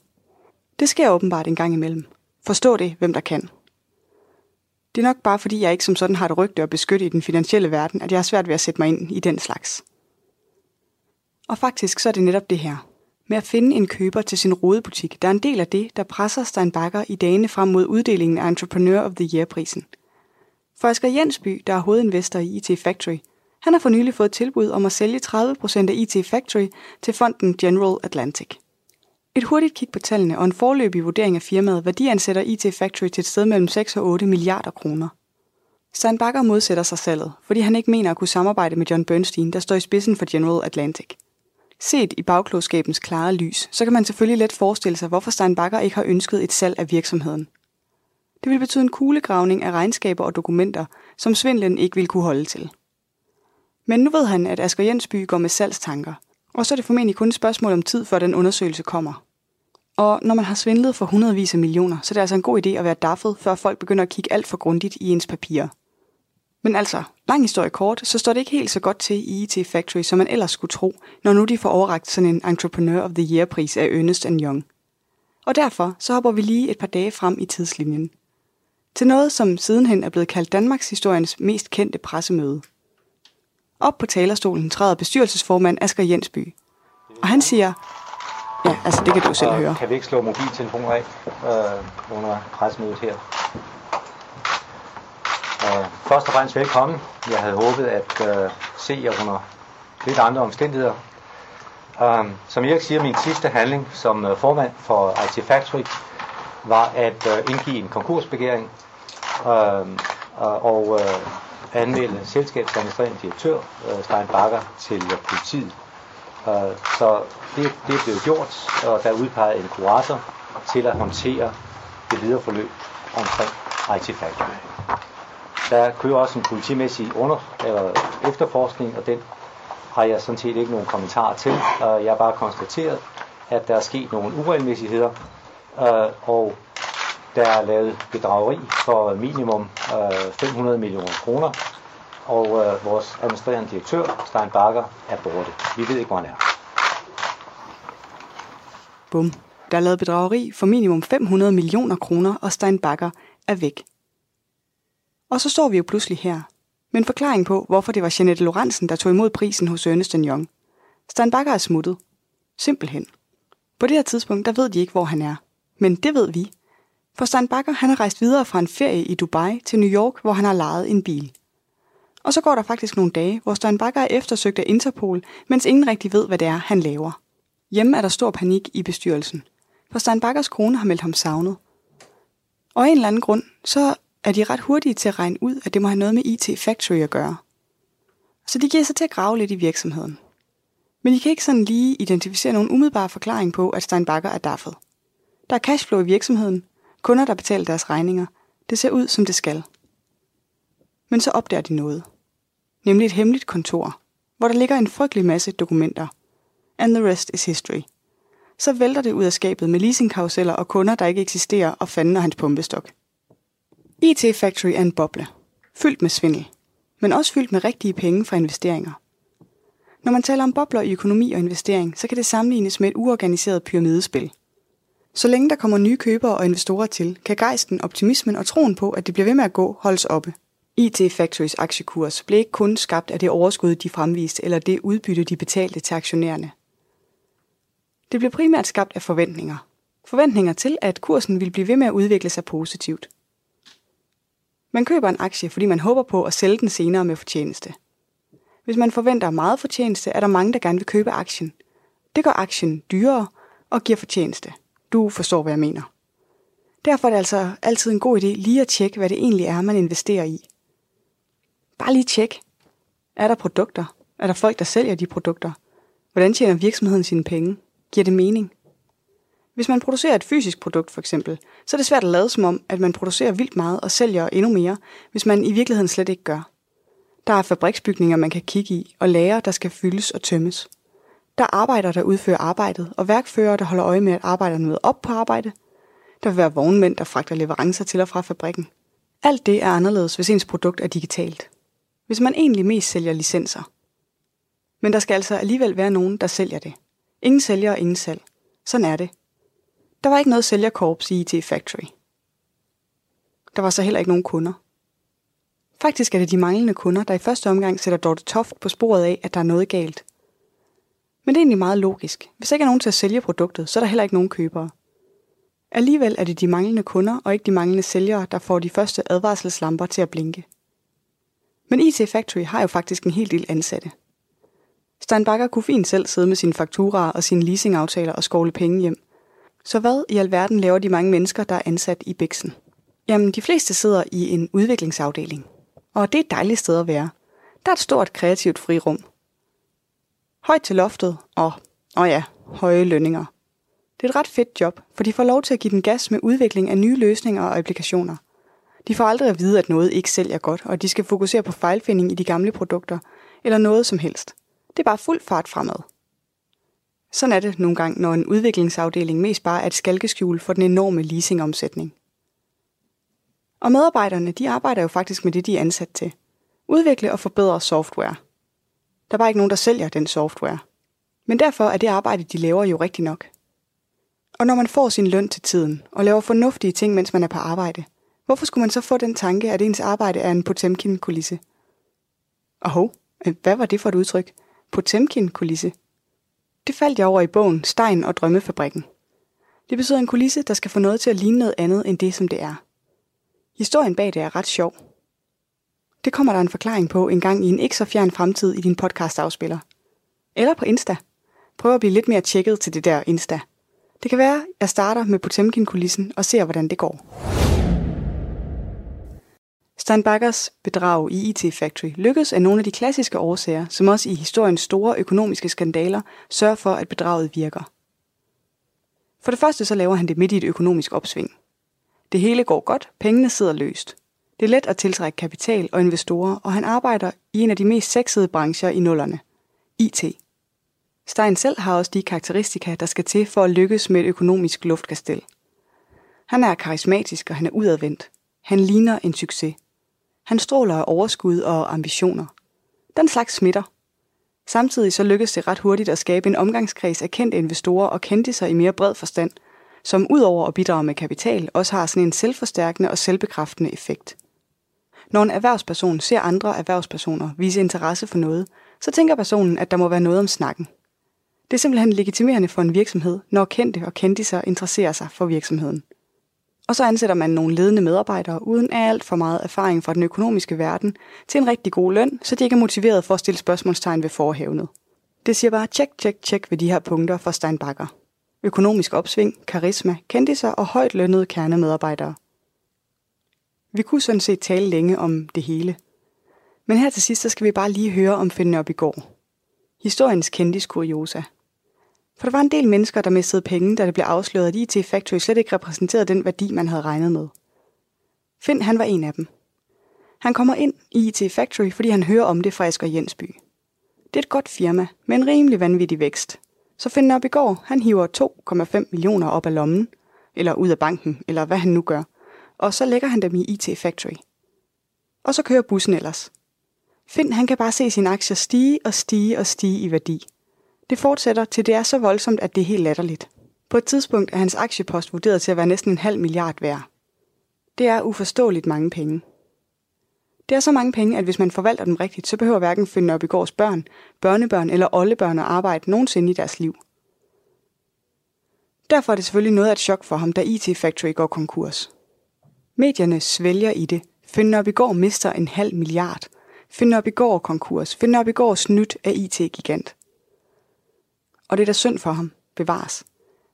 Det sker åbenbart en gang imellem. Forstå det, hvem der kan. Det er nok bare fordi, jeg ikke som sådan har et rygte at beskytte i den finansielle verden, at jeg har svært ved at sætte mig ind i den slags. Og faktisk så er det netop det her. Med at finde en køber til sin rodebutik, der er en del af det, der presser Steinbacher i dagene frem mod uddelingen af Entrepreneur of the Year-prisen. For Asger Jensby, der er hovedinvestor i IT Factory, han har for nylig fået tilbud om at sælge 30% af IT Factory til fonden General Atlantic. Et hurtigt kig på tallene og en forløbig vurdering af firmaet værdiansætter IT Factory til et sted mellem 6 og 8 milliarder kroner. Steinbacher modsætter sig salget, fordi han ikke mener at kunne samarbejde med John Bernstein, der står i spidsen for General Atlantic. Set i bagklogskabens klare lys, så kan man selvfølgelig let forestille sig, hvorfor Steinbacher ikke har ønsket et salg af virksomheden. Det vil betyde en kuglegravning af regnskaber og dokumenter, som svindlen ikke vil kunne holde til. Men nu ved han, at Asger Jensby går med salgstanker, og så er det formentlig kun et spørgsmål om tid, før den undersøgelse kommer. Og når man har svindlet for hundredvis af millioner, så er det altså en god idé at være daffet, før folk begynder at kigge alt for grundigt i ens papirer. Men altså, lang historie kort, så står det ikke helt så godt til i IT Factory, som man ellers skulle tro, når nu de får overragt sådan en Entrepreneur of the Year-pris af Ernest Young. Og derfor så hopper vi lige et par dage frem i tidslinjen. Til noget, som sidenhen er blevet kaldt Danmarks historiens mest kendte pressemøde. Op på talerstolen træder bestyrelsesformand Asger Jensby. Og han siger, ja, altså det kan du selv høre. Kan vi ikke slå mobiltelefoner af øh, under pressemødet her? Uh, først og fremmest velkommen. Jeg havde håbet at uh, se jer under lidt andre omstændigheder. Uh, som Erik siger, min sidste handling som uh, formand for IT Factory var at uh, indgive en konkursbegæring uh, uh, og uh, anmelde selskabsadministrerende direktør uh, Stein Bakker til uh, politiet. Øh, så det, det er blevet gjort, og der er udpeget en kurator til at håndtere det videre forløb omkring IT Factory. Der kører også en politimæssig under, eller efterforskning, og den har jeg sådan set ikke nogen kommentar til. Øh, jeg har bare konstateret, at der er sket nogle uregelmæssigheder, øh, og der er lavet bedrageri for minimum 500 millioner kroner, og øh, vores administrerende direktør, Stein Bakker, er borte. Vi ved ikke, hvor han er. Bum. Der er lavet bedrageri for minimum 500 millioner kroner, og Stein Bakker er væk. Og så står vi jo pludselig her, Men forklaring på, hvorfor det var Jeanette Lorentzen, der tog imod prisen hos Ernest Young. Stein Bakker er smuttet. Simpelthen. På det her tidspunkt, der ved de ikke, hvor han er. Men det ved vi. For Stein Bakker, han har rejst videre fra en ferie i Dubai til New York, hvor han har lejet en bil. Og så går der faktisk nogle dage, hvor Stan Bakker er eftersøgt af Interpol, mens ingen rigtig ved, hvad det er, han laver. Hjemme er der stor panik i bestyrelsen. For Stan Bakkers kone har meldt ham savnet. Og af en eller anden grund, så er de ret hurtige til at regne ud, at det må have noget med IT Factory at gøre. Så de giver sig til at grave lidt i virksomheden. Men de kan ikke sådan lige identificere nogen umiddelbar forklaring på, at Steinbacher er daffet. Der er cashflow i virksomheden, kunder der betaler deres regninger. Det ser ud, som det skal. Men så opdager de noget. Nemlig et hemmeligt kontor, hvor der ligger en frygtelig masse dokumenter. And the rest is history. Så vælter det ud af skabet med leasingkaruseller og kunder, der ikke eksisterer, og fanden og hans pumpestok. IT Factory er en boble, fyldt med svindel, men også fyldt med rigtige penge fra investeringer. Når man taler om bobler i økonomi og investering, så kan det sammenlignes med et uorganiseret pyramidespil. Så længe der kommer nye købere og investorer til, kan gejsten, optimismen og troen på, at det bliver ved med at gå, holdes oppe. IT Factories aktiekurs blev ikke kun skabt af det overskud, de fremviste, eller det udbytte, de betalte til aktionærerne. Det blev primært skabt af forventninger. Forventninger til, at kursen ville blive ved med at udvikle sig positivt. Man køber en aktie, fordi man håber på at sælge den senere med fortjeneste. Hvis man forventer meget fortjeneste, er der mange, der gerne vil købe aktien. Det gør aktien dyrere og giver fortjeneste. Du forstår, hvad jeg mener. Derfor er det altså altid en god idé lige at tjekke, hvad det egentlig er, man investerer i. Bare lige tjek. Er der produkter? Er der folk, der sælger de produkter? Hvordan tjener virksomheden sine penge? Giver det mening? Hvis man producerer et fysisk produkt for eksempel, så er det svært at lade som om, at man producerer vildt meget og sælger endnu mere, hvis man i virkeligheden slet ikke gør. Der er fabriksbygninger, man kan kigge i, og lager, der skal fyldes og tømmes. Der er arbejdere, der udfører arbejdet, og værkfører, der holder øje med, at arbejderne møder op på arbejde. Der vil være vognmænd, der fragter leverancer til og fra fabrikken. Alt det er anderledes, hvis ens produkt er digitalt. Hvis man egentlig mest sælger licenser. Men der skal altså alligevel være nogen, der sælger det. Ingen sælger og ingen salg. Sådan er det. Der var ikke noget sælgerkorps i IT Factory. Der var så heller ikke nogen kunder. Faktisk er det de manglende kunder, der i første omgang sætter Dorte Toft på sporet af, at der er noget galt. Men det er egentlig meget logisk. Hvis ikke er nogen til at sælge produktet, så er der heller ikke nogen købere. Alligevel er det de manglende kunder og ikke de manglende sælgere, der får de første advarselslamper til at blinke. Men IT Factory har jo faktisk en hel del ansatte. Steinbacher kunne fint selv sidde med sine fakturaer og sine leasingaftaler og skovle penge hjem. Så hvad i alverden laver de mange mennesker, der er ansat i Bixen? Jamen, de fleste sidder i en udviklingsafdeling. Og det er et dejligt sted at være. Der er et stort kreativt frirum. Højt til loftet, og, og ja, høje lønninger. Det er et ret fedt job, for de får lov til at give den gas med udvikling af nye løsninger og applikationer. De får aldrig at vide, at noget ikke sælger godt, og de skal fokusere på fejlfinding i de gamle produkter, eller noget som helst. Det er bare fuld fart fremad. Sådan er det nogle gange, når en udviklingsafdeling mest bare er et skalkeskjul for den enorme leasingomsætning. Og medarbejderne, de arbejder jo faktisk med det, de er ansat til. Udvikle og forbedre software. Der er bare ikke nogen, der sælger den software. Men derfor er det arbejde, de laver jo rigtigt nok. Og når man får sin løn til tiden, og laver fornuftige ting, mens man er på arbejde, hvorfor skulle man så få den tanke, at ens arbejde er en Potemkin-kulisse? Og hov, øh, hvad var det for et udtryk? Potemkin-kulisse? Det faldt jeg over i bogen Stein og Drømmefabrikken. Det betyder en kulisse, der skal få noget til at ligne noget andet end det, som det er. Historien bag det er ret sjov. Det kommer der en forklaring på en gang i en ikke så fjern fremtid i din podcast-afspiller. Eller på Insta. Prøv at blive lidt mere tjekket til det der Insta. Det kan være, at jeg starter med Potemkin-kulissen og ser, hvordan det går. Steinbackers bedrag i IT Factory lykkedes af nogle af de klassiske årsager, som også i historiens store økonomiske skandaler sørger for, at bedraget virker. For det første så laver han det midt i et økonomisk opsving. Det hele går godt, pengene sidder løst. Det er let at tiltrække kapital og investorer, og han arbejder i en af de mest sexede brancher i nullerne. IT. Stein selv har også de karakteristika, der skal til for at lykkes med et økonomisk luftkastel. Han er karismatisk, og han er udadvendt. Han ligner en succes. Han stråler af overskud og ambitioner. Den slags smitter. Samtidig så lykkes det ret hurtigt at skabe en omgangskreds af kendte investorer og kendte sig i mere bred forstand, som udover at bidrage med kapital, også har sådan en selvforstærkende og selvbekræftende effekt. Når en erhvervsperson ser andre erhvervspersoner vise interesse for noget, så tænker personen, at der må være noget om snakken. Det er simpelthen legitimerende for en virksomhed, når kendte og kendiser interesserer sig for virksomheden. Og så ansætter man nogle ledende medarbejdere uden alt for meget erfaring fra den økonomiske verden til en rigtig god løn, så de ikke er motiveret for at stille spørgsmålstegn ved forhævnet. Det siger bare tjek, tjek, tjek ved de her punkter for Steinbacher. Økonomisk opsving, karisma, kendiser og højt lønnede kernemedarbejdere. Vi kunne sådan set tale længe om det hele. Men her til sidst, så skal vi bare lige høre om Finn op i går. Historiens kendis kuriosa – for der var en del mennesker, der mistede penge, da det blev afsløret, at IT Factory slet ikke repræsenterede den værdi, man havde regnet med. Finn, han var en af dem. Han kommer ind i IT Factory, fordi han hører om det fra Asger Jensby. Det er et godt firma, med en rimelig vanvittig vækst. Så Finn op i går, han hiver 2,5 millioner op af lommen, eller ud af banken, eller hvad han nu gør, og så lægger han dem i IT Factory. Og så kører bussen ellers. Finn han kan bare se sine aktier stige og stige og stige i værdi – det fortsætter, til det er så voldsomt, at det er helt latterligt. På et tidspunkt er hans aktiepost vurderet til at være næsten en halv milliard værd. Det er uforståeligt mange penge. Det er så mange penge, at hvis man forvalter dem rigtigt, så behøver hverken finde op i gårds børn, børnebørn eller oldebørn at arbejde nogensinde i deres liv. Derfor er det selvfølgelig noget af et chok for ham, da IT Factory går konkurs. Medierne svælger i det. Finde op i går mister en halv milliard. Finde op i går konkurs. Finde op i går snydt af IT-gigant. Og det er da synd for ham. Bevares.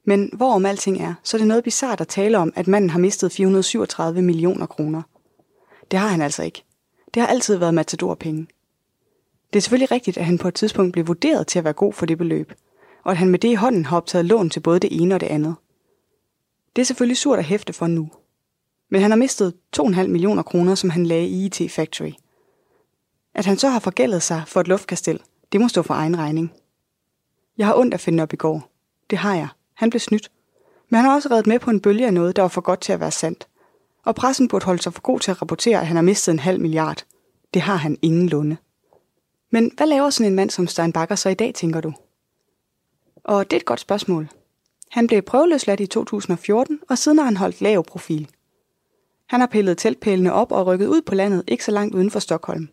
Men hvorom alting er, så er det noget bizart at tale om, at manden har mistet 437 millioner kroner. Det har han altså ikke. Det har altid været matadorpenge. Det er selvfølgelig rigtigt, at han på et tidspunkt blev vurderet til at være god for det beløb, og at han med det i hånden har optaget lån til både det ene og det andet. Det er selvfølgelig surt at hæfte for nu. Men han har mistet 2,5 millioner kroner, som han lagde i IT Factory. At han så har forgældet sig for et luftkastel, det må stå for egen regning. Jeg har ondt at finde op i går. Det har jeg. Han blev snydt. Men han har også reddet med på en bølge af noget, der var for godt til at være sandt. Og pressen burde holde sig for god til at rapportere, at han har mistet en halv milliard. Det har han ingen lunde. Men hvad laver sådan en mand som Stein Bakker så i dag, tænker du? Og det er et godt spørgsmål. Han blev prøveløsladt i 2014, og siden har han holdt lav profil. Han har pillet teltpælene op og rykket ud på landet, ikke så langt uden for Stockholm.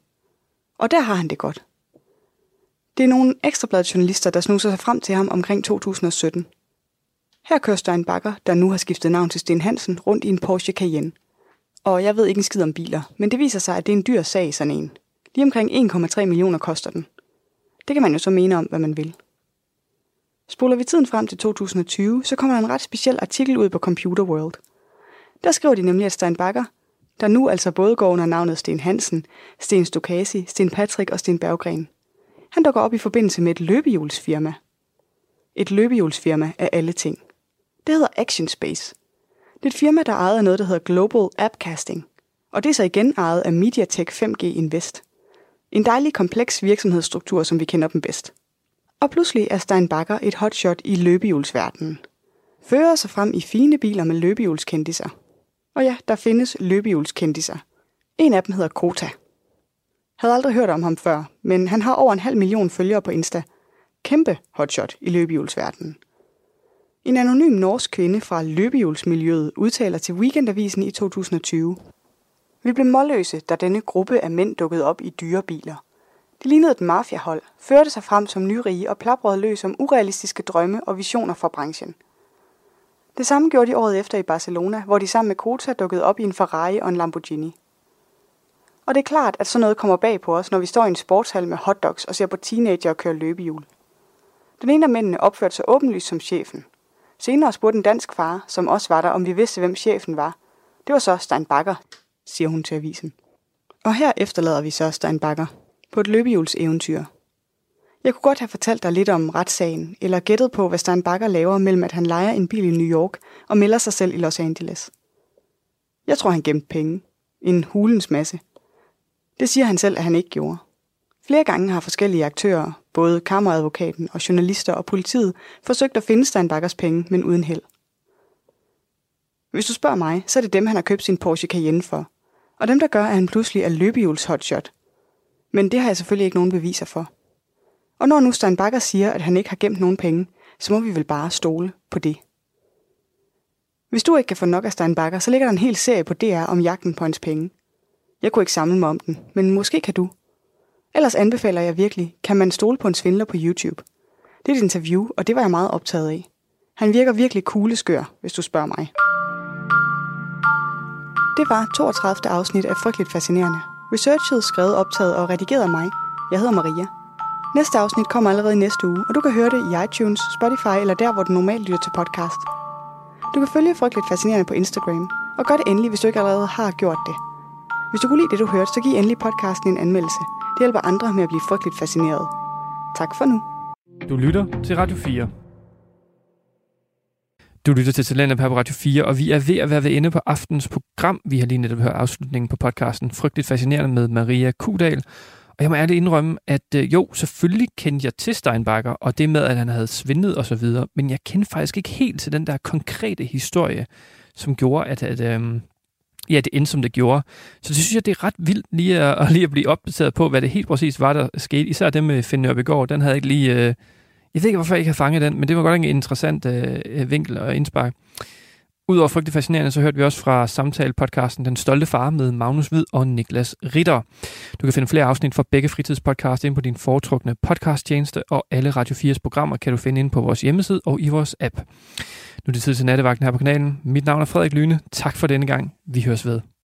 Og der har han det godt. Det er nogle ekstrabladjournalister, der snuser sig frem til ham omkring 2017. Her kører Stein Bakker, der nu har skiftet navn til Sten Hansen, rundt i en Porsche Cayenne. Og jeg ved ikke en skid om biler, men det viser sig, at det er en dyr sag, sådan en. Lige omkring 1,3 millioner koster den. Det kan man jo så mene om, hvad man vil. Spoler vi tiden frem til 2020, så kommer der en ret speciel artikel ud på Computer World. Der skriver de nemlig, at Stein Bakker, der nu altså både går under navnet Sten Hansen, Sten Stokasi, Sten Patrick og Sten Berggren. Han dukker op i forbindelse med et løbehjulsfirma. Et løbehjulsfirma af alle ting. Det hedder Action Space. Det er et firma, der ejer noget, der hedder Global Appcasting. Og det er så igen ejet af MediaTek 5G Invest. En dejlig kompleks virksomhedsstruktur, som vi kender dem bedst. Og pludselig er Stein Bakker et hotshot i løbehjulsverdenen. Fører sig frem i fine biler med løbehjulskendiser. Og ja, der findes løbehjulskendiser. En af dem hedder Kota. Havde aldrig hørt om ham før, men han har over en halv million følgere på Insta. Kæmpe hotshot i løbehjulsverdenen. En anonym norsk kvinde fra løbehjulsmiljøet udtaler til Weekendavisen i 2020. Vi blev målløse, da denne gruppe af mænd dukkede op i dyre biler. De lignede et mafiahold, førte sig frem som nyrige og plaprede løs om urealistiske drømme og visioner for branchen. Det samme gjorde de året efter i Barcelona, hvor de sammen med Kota dukkede op i en Ferrari og en Lamborghini. Og det er klart, at sådan noget kommer bag på os, når vi står i en sportshal med hotdogs og ser på teenager køre løbehjul. Den ene af mændene opførte sig åbenlyst som chefen. Senere spurgte en dansk far, som også var der, om vi vidste, hvem chefen var. Det var så Stein Bakker, siger hun til avisen. Og her efterlader vi så Stein Bakker på et løbehjulseventyr. Jeg kunne godt have fortalt dig lidt om retssagen, eller gættet på, hvad Stein Bakker laver mellem, at han leger en bil i New York og melder sig selv i Los Angeles. Jeg tror, han gemte penge. En hulens masse. Det siger han selv, at han ikke gjorde. Flere gange har forskellige aktører, både kammeradvokaten og journalister og politiet, forsøgt at finde Steinbakkers penge, men uden held. Hvis du spørger mig, så er det dem, han har købt sin Porsche Cayenne for. Og dem, der gør, at han pludselig er løbehjuls hotshot. Men det har jeg selvfølgelig ikke nogen beviser for. Og når nu Steinbakker siger, at han ikke har gemt nogen penge, så må vi vel bare stole på det. Hvis du ikke kan få nok af Steinbakker, så ligger der en hel serie på DR om jagten på hans penge. Jeg kunne ikke samle mig om den, men måske kan du. Ellers anbefaler jeg virkelig, kan man stole på en svindler på YouTube. Det er et interview, og det var jeg meget optaget af. Han virker virkelig kugleskør, hvis du spørger mig. Det var 32. afsnit af Frygteligt Fascinerende. Researchet, skrevet, optaget og redigeret af mig. Jeg hedder Maria. Næste afsnit kommer allerede i næste uge, og du kan høre det i iTunes, Spotify eller der, hvor du normalt lytter til podcast. Du kan følge Frygteligt Fascinerende på Instagram, og gør det endelig, hvis du ikke allerede har gjort det. Hvis du kunne lide det, du hørte, så giv endelig podcasten en anmeldelse. Det hjælper andre med at blive frygteligt fascineret. Tak for nu. Du lytter til Radio 4. Du lytter til Talentet på Radio 4, og vi er ved at være ved ende på aftens program. Vi har lige netop hørt afslutningen på podcasten Frygteligt Fascinerende med Maria Kudal. Og jeg må ærligt indrømme, at øh, jo, selvfølgelig kendte jeg til Steinbacher, og det med, at han havde svindlet og så videre, men jeg kendte faktisk ikke helt til den der konkrete historie, som gjorde, at, at øh, ja, det endte, som det gjorde. Så det synes jeg, det er ret vildt lige at, lige at blive opdateret på, hvad det helt præcis var, der skete. Især det med Finn Nørbegaard, den havde ikke lige... Øh, Jeg ved ikke, hvorfor jeg ikke har fanget den, men det var godt en interessant øh, øh, vinkel og indspark. Udover frygtelig fascinerende, så hørte vi også fra samtale-podcasten Den Stolte Far med Magnus Hvid og Niklas Ritter. Du kan finde flere afsnit fra begge fritidspodcast ind på din foretrukne podcasttjeneste, og alle Radio 4's programmer kan du finde ind på vores hjemmeside og i vores app. Nu er det tid til nattevagten her på kanalen. Mit navn er Frederik Lyne. Tak for denne gang. Vi høres ved.